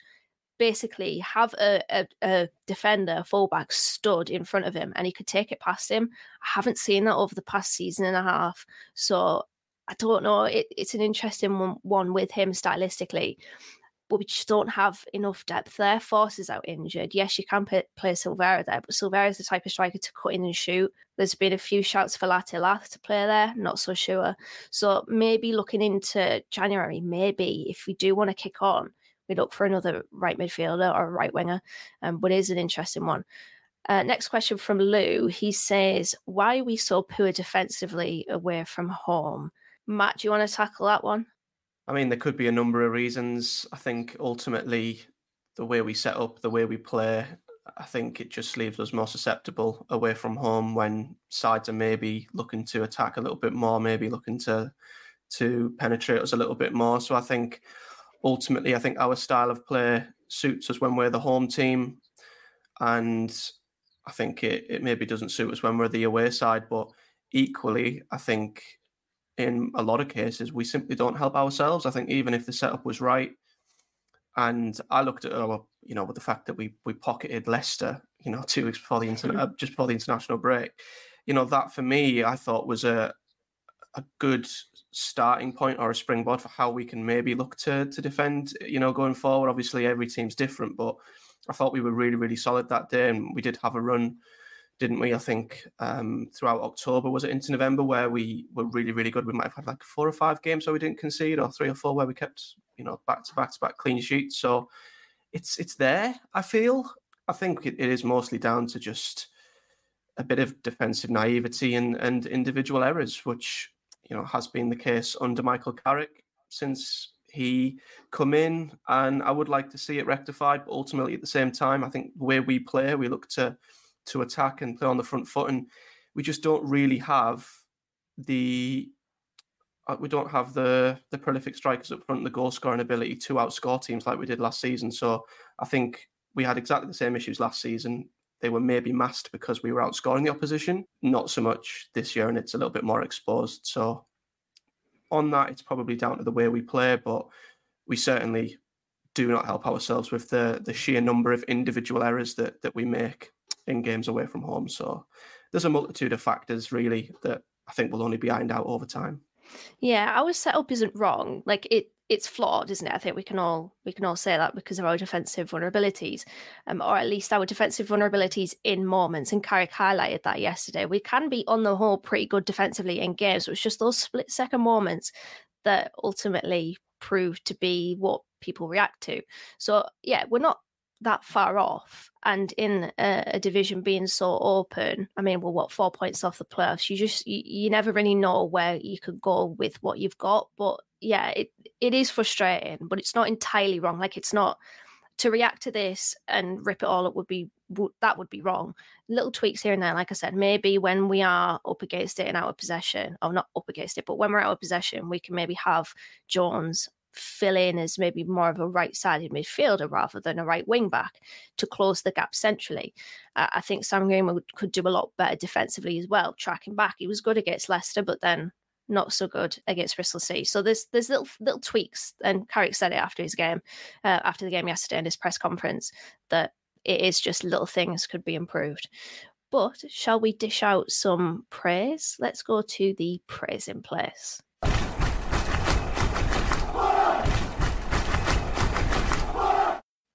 basically have a, a, a, defender, a fullback stood in front of him and he could take it past him. I haven't seen that over the past season and a half. So I don't know. It, it's an interesting one, one with him stylistically but we just don't have enough depth there. Forss is out injured. Yes, you can play, play Silvera there, but Silvera is the type of striker to cut in and shoot. There's been a few shouts for Latte Lath to play there, not so sure. So maybe looking into January, maybe if we do want to kick on, we look for another right midfielder or right winger. Um, but it is an interesting one. Uh, next question from Lou. He says, Why are we so poor defensively away from home? Matt, do you want to tackle that one? I mean, there could be a number of reasons. I think ultimately, the way we set up, the way we play, I think it just leaves us more susceptible away from home when sides are maybe looking to attack a little bit more, maybe looking to to penetrate us a little bit more. So I think ultimately, I think our style of play suits us when we're the home team, and I think it, it maybe doesn't suit us when we're the away side. But equally, I think in a lot of cases, we simply don't help ourselves. I think even if the setup was right, and I looked at our, you know, with the fact that we we pocketed Leicester, you know, two weeks before the internet, mm-hmm. just before the international break, you know, that for me, I thought was a a good starting point or a springboard for how we can maybe look to to defend, you know, going forward. Obviously, every team's different, but I thought we were really really solid that day, and we did have a run didn't we? I think um, throughout October was it into November where we were really really good. We might have had like four or five games where we didn't concede, or three or four where we kept you know back to back to back clean sheets. So it's it's there. I feel. I think it, it is mostly down to just a bit of defensive naivety and, and individual errors, which you know has been the case under Michael Carrick since he come in, and I would like to see it rectified. But ultimately, at the same time, I think the way we play, we look to to attack and play on the front foot, and we just don't really have the uh, we don't have the the prolific strikers up front, the goal scoring ability to outscore teams like we did last season. So I think we had exactly the same issues last season. They were maybe masked because we were outscoring the opposition, not so much this year, and it's a little bit more exposed. So on that, it's probably down to the way we play, but we certainly do not help ourselves with the the sheer number of individual errors that that we make in games away from home. So there's a multitude of factors really that I think will only be ironed out over time. Yeah, our setup isn't wrong. Like it it's flawed, isn't it? I think we can all we can all say that because of our defensive vulnerabilities, um, or at least our defensive vulnerabilities in moments. And Carrick highlighted that yesterday. We can be on the whole pretty good defensively in games. It's just those split second moments that ultimately prove to be what people react to. So yeah, we're not that far off and in a, a, division being so open i mean well what four points off the playoffs you just you, you, never really know where you could go with what you've got but yeah it it is frustrating but it's not entirely wrong like it's not to react to this and rip it all up would be that would be wrong little tweaks here and there like i said maybe when we are up against it in our possession or not up against it but when we're out of possession we can maybe have jones fill in as maybe more of a right sided midfielder rather than a right wing back to close the gap centrally. Uh, I think Sam Greenwood could do a lot better defensively as well, tracking back. He was good against Leicester, but then not so good against Bristol City. So there's there's little little tweaks, and Carrick said it after his game, uh, after the game yesterday in his press conference, that it is just little things could be improved. But shall we dish out some praise? Let's go to the praising place.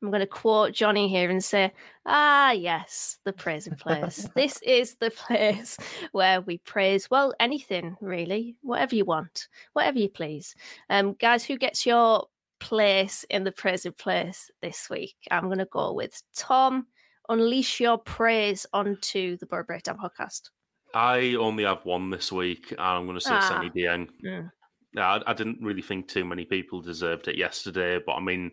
I'm going to quote Johnny here and say, ah, yes, the praising place. this is the place where we praise, well, anything really, whatever you want, whatever you please. Um, guys, who gets your place in the praising place this week? I'm going to go with Tom. Unleash your praise onto the Boro Breakdown podcast. I only have one this week, and I'm going to say ah. Seny Dieng. Mm. I, I didn't really think too many people deserved it yesterday, but I mean,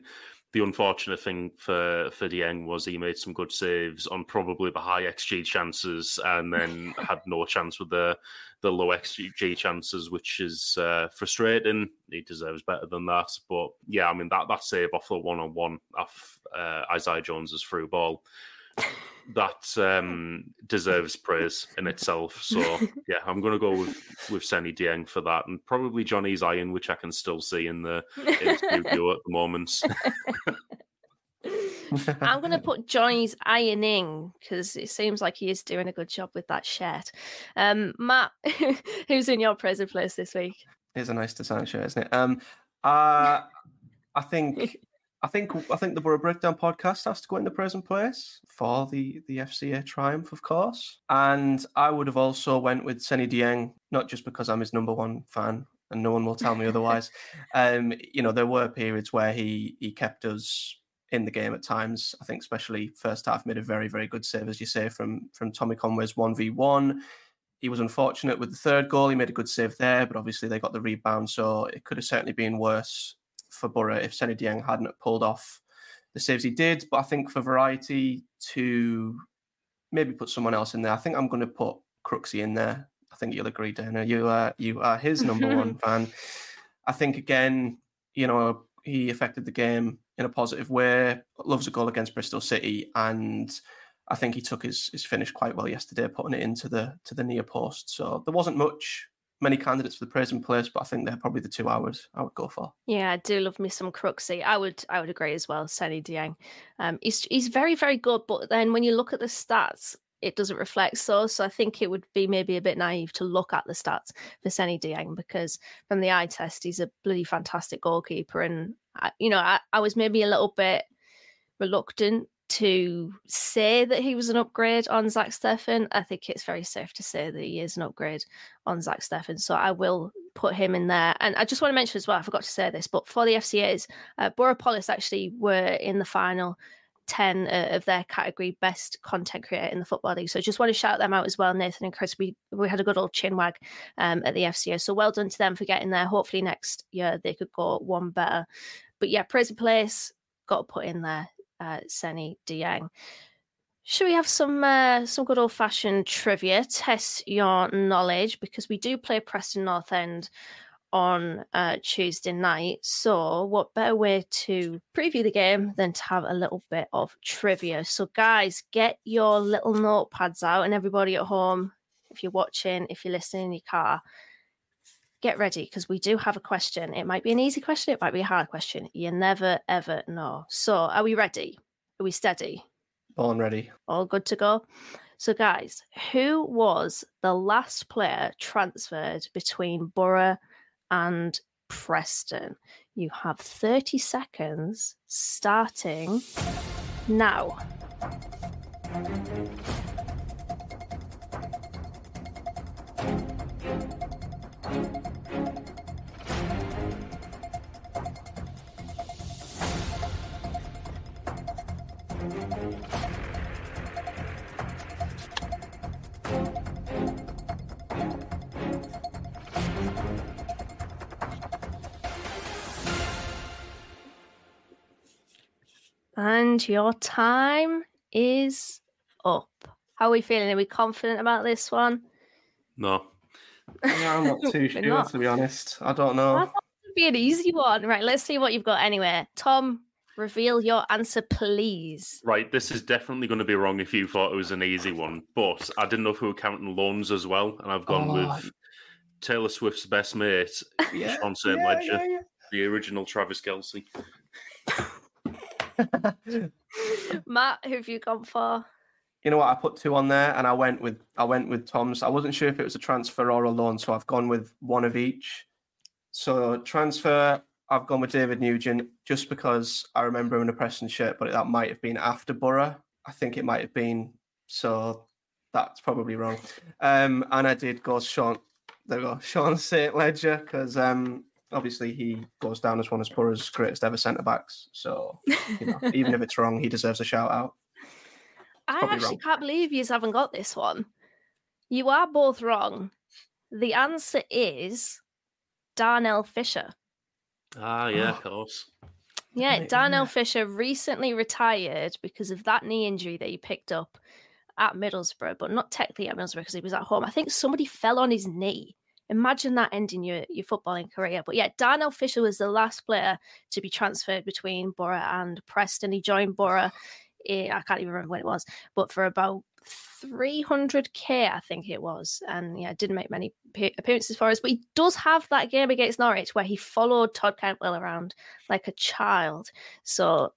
the unfortunate thing for for Dieng was he made some good saves on probably the high xG chances, and then had no chance with the the low xG chances, which is uh, frustrating. He deserves better than that, but yeah, I mean that that save off the one on one off uh, Isaiah Jones's through ball that um, deserves praise in itself. So yeah, I'm going to go with with Seny Dieng for that, and probably Johnny's iron, which I can still see in the, in the studio at the moment. I'm going to put Johnny's ironing because it seems like he is doing a good job with that shirt. Um, Matt, who's in your present place this week? It's a nice design shirt, isn't it? Um, uh, I think I think I think the Boro Breakdown podcast has to go in the present place for the the FCA triumph, of course. And I would have also went with Seny Dieng, not just because I'm his number one fan, and no one will tell me otherwise. Um, you know, there were periods where he he kept us in the game at times. I think especially first half made a very very good save, as you say, from from Tommy Conway's one v one. He was unfortunate with the third goal. He made a good save there, but obviously they got the rebound, so it could have certainly been worse for Boro if Seny Dieng hadn't pulled off the saves he did. But I think for variety to maybe put someone else in there, I think I'm going to put Crooksy in there. I think you'll agree, Dana. You are you are his number one fan. I think again, you know, he affected the game in a positive way. Loves a goal against Bristol City, and I think he took his his finish quite well yesterday, putting it into the to the near post. So there wasn't much many candidates for the praise and place, but I think they're probably the two would I would go for. Yeah, I do love me some Crooksy. I would I would agree as well. Seny Dieng, um, he's he's very very good, but then when you look at the stats, it doesn't reflect so. So I think it would be maybe a bit naive to look at the stats for Seny Dieng because from the eye test, he's a bloody fantastic goalkeeper, and I, you know I, I was maybe a little bit reluctant to say that he was an upgrade on Zach Steffen, I think it's very safe to say that he is an upgrade on Zach Steffen. So I will put him in there. And I just want to mention as well, I forgot to say this, but for the FCAs, uh, Boro Police actually were in the final 10 uh, of their category best content creator in the football league. So I just want to shout them out as well nathan and chris. We, we had a good old chin wag um, at the fca so well done to them for getting there. Hopefully next year they could go one better. But yeah Prison place got put in there uh, Seny Dieng. Should we have some uh, some good old fashioned trivia? Test your knowledge because we do play Preston North End on uh, Tuesday night. So, what better way to preview the game than to have a little bit of trivia? So, guys, get your little notepads out, and everybody at home, if you're watching, if you're listening in your car, get ready because we do have a question. It might be an easy question, it might be a hard question. You never ever know. So, are we ready? Are we steady? Born ready. All good to go. So, guys, who was the last player transferred between Boro and Preston? You have 30 seconds starting now. And your time is up. How are we feeling? Are we confident about this one? No. Yeah, I'm not too sure, not. to be honest. I don't know. I thought it would be an easy one. Right, let's see what you've got anyway. Tom, reveal your answer, please. Right, this is definitely going to be wrong if you thought it was an easy one, but I didn't know if we were counting loans as well, and I've gone Oh, with Taylor Swift's best mate, Yeah, Sean St. yeah, Ledger, yeah, yeah. the original Travis Kelce. Matt, who have you gone for? You know what? I put two on there, and I went with I went with Tom's. I wasn't sure if it was a transfer or a loan, so I've gone with one of each. So transfer, I've gone with David Nugent just because I remember him in a Preston shirt, but that might have been after Boro. I think it might have been. So that's probably wrong. Um, and I did go Sean. There we go, Sean St. Ledger, because um, obviously he goes down as one of Boro's greatest ever centre backs. So you know, even if it's wrong, he deserves a shout out. I actually wrong. can't believe you haven't got this one. You are both wrong. The answer is Darnell Fisher. Ah, yeah, Oh. of course. Yeah, Right, Darnell yeah. Fisher recently retired because of that knee injury that he picked up at Middlesbrough, but not technically at Middlesbrough because he was at home. I think somebody fell on his knee. Imagine that ending your, your footballing career. But yeah, Darnell Fisher was the last player to be transferred between Boro and Preston. He joined Boro, in, I can't even remember when it was, but for about 300k, I think it was. And yeah, didn't make many appearances for us, but he does have that game against Norwich where he followed Todd Cantwell around like a child. So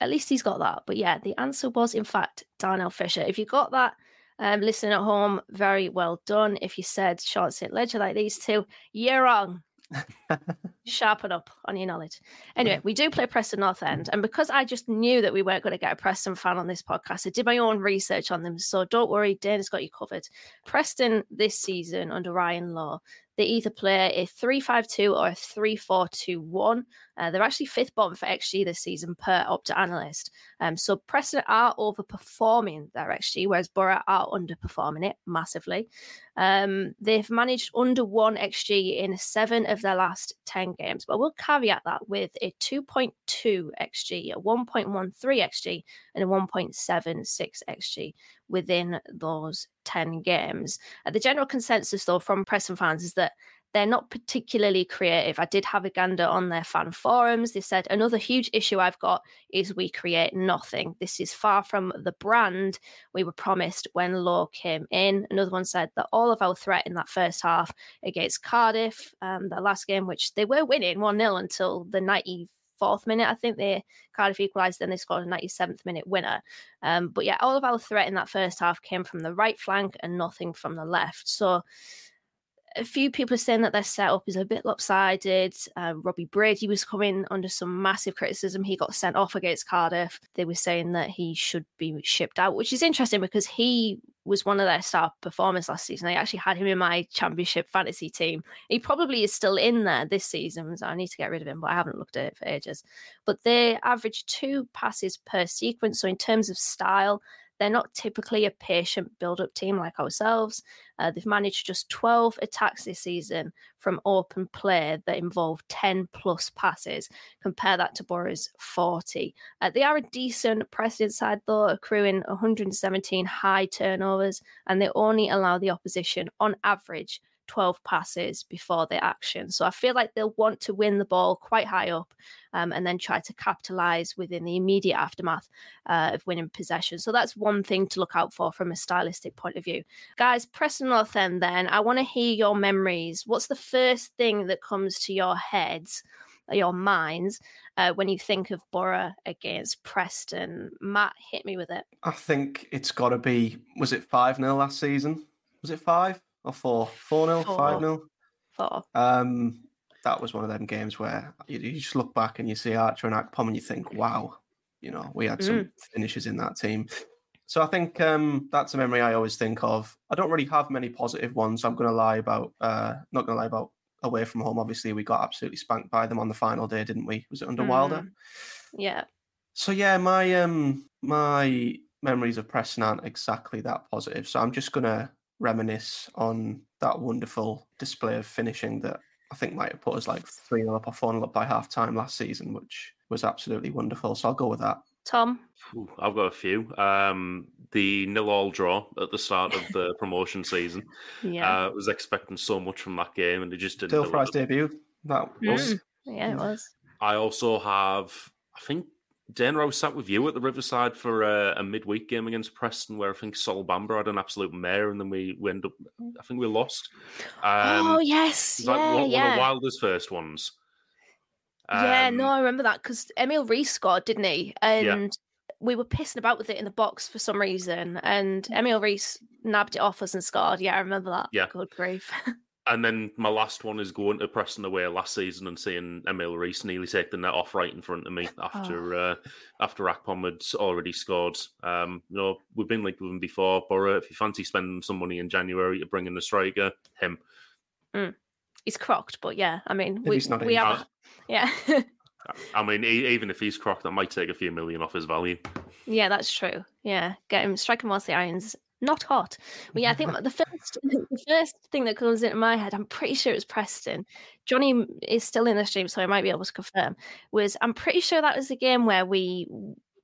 at least he's got that. But yeah, the answer was in fact Darnell Fisher. If you got that, um, listening at home, very well done. If you said Sean St. Ledger like these two, you're wrong. Sharpen up on your knowledge. Anyway, we do play Preston North End, and because I just knew that we weren't going to get a Preston fan on this podcast, I did my own research on them. So don't worry, Dana's got you covered. Preston this season under Ryan Lowe, they either play a 3-5-2 or a 3-4-2-1. Uh, they're actually fifth bottom for XG this season per Opta analyst. Um, so Preston are overperforming their XG, whereas Boro are underperforming it massively. Um, they've managed under one XG in seven of their last 10 games, but we'll caveat that with a 2.2 XG, a 1.13 XG, and a 1.76 XG within those 10 games. Uh, the general consensus, though, from Preston fans is that they're not particularly creative. I did have a gander on their fan forums. They said, Another huge issue I've got is we create nothing. This is far from the brand we were promised when Lowe came in. Another one said that all of our threat in that first half against Cardiff, um, the last game, which they were winning 1 0 until the 94th minute. I think they Cardiff equalised, then they scored a 97th minute winner. Um, but yeah, all of our threat in that first half came from the right flank and nothing from the left. So a few people are saying that their setup is a bit lopsided. Uh, Robbie Brady was coming under some massive criticism. He got sent off against Cardiff. They were saying that he should be shipped out, which is interesting because he was one of their star performers last season. I actually had him in my championship fantasy team. He probably is still in there this season. So I need to get rid of him, but I haven't looked at it for ages. But they average two passes per sequence. So in terms of style, they're not typically a patient build up team like ourselves. Uh, they've managed just 12 attacks this season from open play that involve 10 plus passes. Compare that to Boro's 40. Uh, they are a decent precedent side, though, accruing 117 high turnovers, and they only allow the opposition, on average, 12 passes before the action. So I feel like they'll want to win the ball quite high up um, and then try to capitalize within the immediate aftermath uh, of winning possession. So that's one thing to look out for from a stylistic point of view. Guys, Preston North End, then, I want to hear your memories. What's the first thing that comes to your heads? Your minds uh, when you think of Boro against Preston. Matt, hit me with it. I think it's got to be, was it 5 0 last season? Was it 5? Or four, four nil, five nil, four. Um, that was one of them games where you, you, just look back and you see Archer and Akpom and you think, wow, you know, we had some mm. finishes in that team. So I think um, that's a memory I always think of. I don't really have many positive ones. I'm going to lie about, uh, not going to lie about away from home. Obviously, we got absolutely spanked by them on the final day, didn't we? Was it under mm. Wilder? Yeah. So yeah, my um my memories of Preston aren't exactly that positive. So I'm just gonna reminisce on that wonderful display of finishing that I think might have put us like 3 0 up or 4 0 up by half time last season, which was absolutely wonderful. So I'll go with that. Tom? Ooh, I've got a few. Um, the nil all draw at the start of the promotion season. Yeah. Uh, was expecting so much from that game and it just didn't. Still Fry's debut. That was. Mm. Yeah, it was. I also have, I think Dan Rose sat with you at the Riverside for a, a, midweek game against Preston, where I think Sol Bamba had an absolute mare, and then we, we ended up, I think we lost. Um, oh yes, yeah, one, yeah. one of Wilder's first ones. Um, yeah, no, I remember that because Emil Riis scored, didn't he? And yeah. we were pissing about with it in the box for some reason, and Emil Riis nabbed it off us and scored. Yeah, I remember that. Yeah, good grief. And then my last one is going to Preston away last season and seeing Emil Riis nearly take the net off right in front of me after oh. uh, after Akpom had already scored. Um, you know, we've been linked with him before. Boro, if you fancy spending some money in January to bring in the striker, him. Mm. He's crocked, but yeah, I mean, we, we have, yeah. I mean, even if he's crocked, that might take a few million off his value. Yeah, that's true. Yeah, get him, strike him whilst the iron's not hot. But yeah, I think the first the first thing that comes into my head, I'm pretty sure it was Preston. Johnny is still in the stream, so I might be able to confirm. Was I'm pretty sure that was the game where we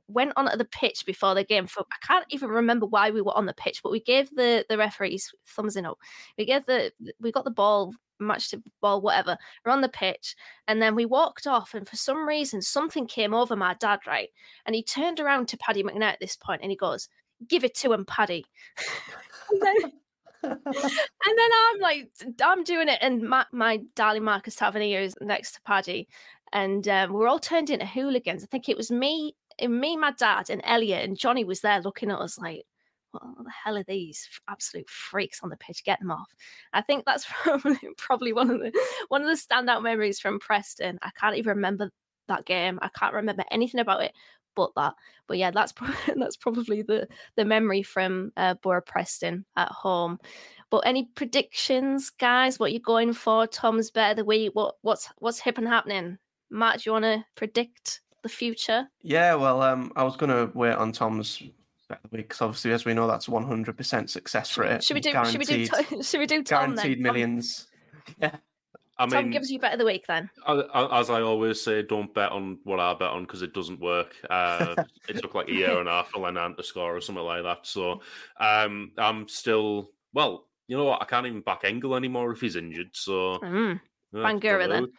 went onto the pitch before the game. For I can't even remember why we were on the pitch, but we gave the the referees thumbs in up. We gave the we got the ball matched the ball, whatever. We're on the pitch, and then we walked off, and for some reason, something came over my dad, right? And he turned around to Paddy McNair at this point, and he goes, give it to him, Paddy. and, then, and then I'm like, I'm doing it, and my, my darling Marcus Tavernier is next to Paddy, and um, we're all turned into hooligans. I think it was me, and me, my dad, and Elliot, and Johnny was there looking at us like, what the hell are these absolute freaks on the pitch? Get them off. I think that's probably, probably one of the one of the standout memories from Preston. I can't even remember that game. I can't remember anything about it but that. But yeah, that's probably, that's probably the the memory from uh, Boro Preston at home. But any predictions, guys? What you're going for? Tom's better the week. What what's what's hip and happening? Matt, do you want to predict the future? Yeah, well, um, I was going to wait on Tom's because obviously, as we know, that's 100% success rate. Should we do? Should we do? Should we do Tom guaranteed then? millions? Yeah. I mean, Tom gives you better the week then. As I always say, don't bet on what I bet on because it doesn't work. Uh, it took like a year and a half for Lenihan to score or something like that. So um, I'm still, well, you know what? I can't even back Engel anymore if he's injured. So mm. Bangura then.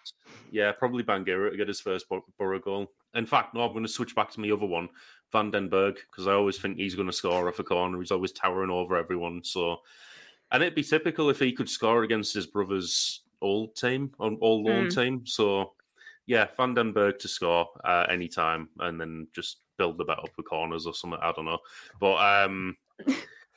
Yeah, probably Bangura to get his first Boro goal. In fact, no, I'm going to switch back to my other one, Van den Berg, because I always think he's going to score off a corner. He's always towering over everyone. So, and it'd be typical if he could score against his brothers old team, on all loan mm. team. So yeah, Van den Berg to score uh, anytime and then just build the bet up with corners or something. I don't know. But um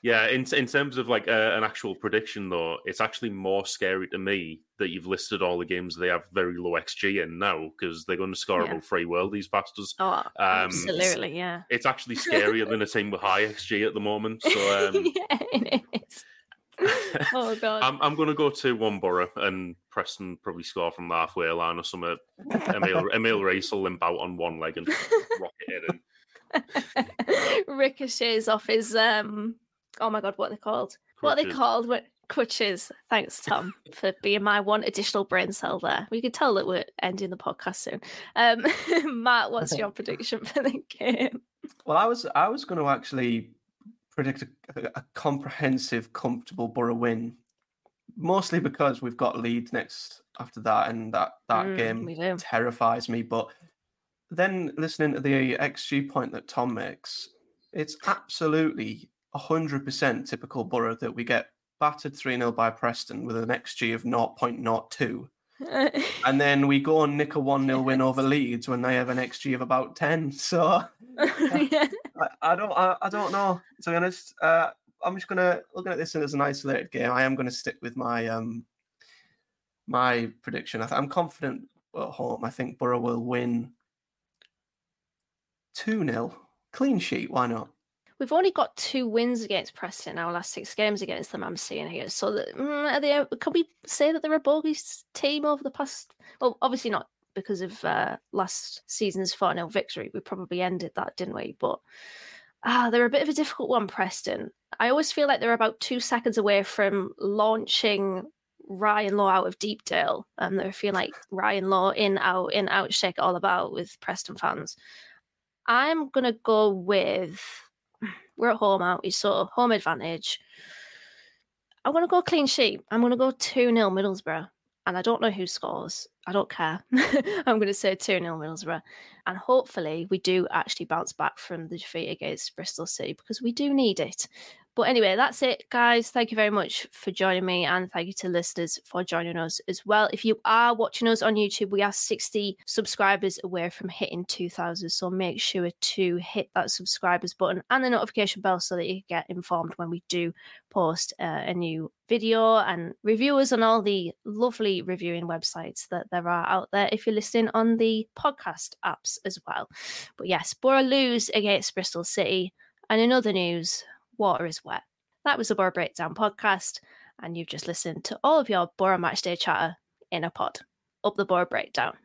Yeah, in in terms of like uh, an actual prediction, though, it's actually more scary to me that you've listed all the games they have very low XG in now because they're going to score Yeah. about free world these bastards. Oh, Um, absolutely, yeah. It's actually scarier than a team with high XG at the moment. So um, yeah, it is. oh god. I'm I'm going to go to one Boro and Preston probably score from the halfway line or something. Emil Emil Riis will limp out on one leg and rocket it in. ricochets off his um oh my god what are they called? What are they called? What crutches. Thanks tom for being my one additional brain cell there. We can tell that we're ending the podcast soon. Um matt what's your prediction for the game? Well, I was I was going to actually predict a, a comprehensive, comfortable Boro win, mostly because we've got Leeds next after that, and that that Mm, game terrifies me. But then listening to the XG point that Tom makes, it's absolutely hundred percent typical Boro that we get battered three 0 by Preston with an XG of 0.02. And then we go and nick a 1 0 win over Leeds when they have an XG of about 10. So I, I don't I, I don't know to be honest. Uh, I'm just gonna looking at this as an isolated game. I am gonna stick with my um my prediction. I I'm confident at home. I think Boro will win two 0 clean sheet. Why not? We've only got two wins against Preston in our last six games against them. I'm seeing here. So, that, mm, they? Can we say that they're a bogus team over the past? Well, obviously not because of uh, last season's 4 0 victory. We probably ended that, didn't we? But ah, they're a bit of a difficult one, Preston. I always feel like they're about two seconds away from launching Ryan Lowe out of Deepdale. And they're feeling like Ryan Lowe in, out, in, out, shake all about with Preston fans. I'm to go with we're at home, aren't we? So home advantage. I'm to go clean sheet. I'm to go 2 0 Middlesbrough. And I don't know who scores. I don't care. I'm going to say 2 0 Middlesbrough. And hopefully we do actually bounce back from the defeat against Bristol City because we do need it. But anyway, that's it, guys. Thank you very much for joining me, and thank you to listeners for joining us as well. If you are watching us on YouTube, we are 60 subscribers away from hitting 2,000. So make sure to hit that subscribers button and the notification bell so that you get informed when we do post uh, a new video and reviewers on all the lovely reviewing websites that there are out there if you're listening on the podcast apps as well. But yes, Boro lose against Bristol City. And in other news, water is wet. That was the Boro Breakdown podcast, and you've just listened to all of your Boro Matchday chatter in a pod. Up the Boro Breakdown.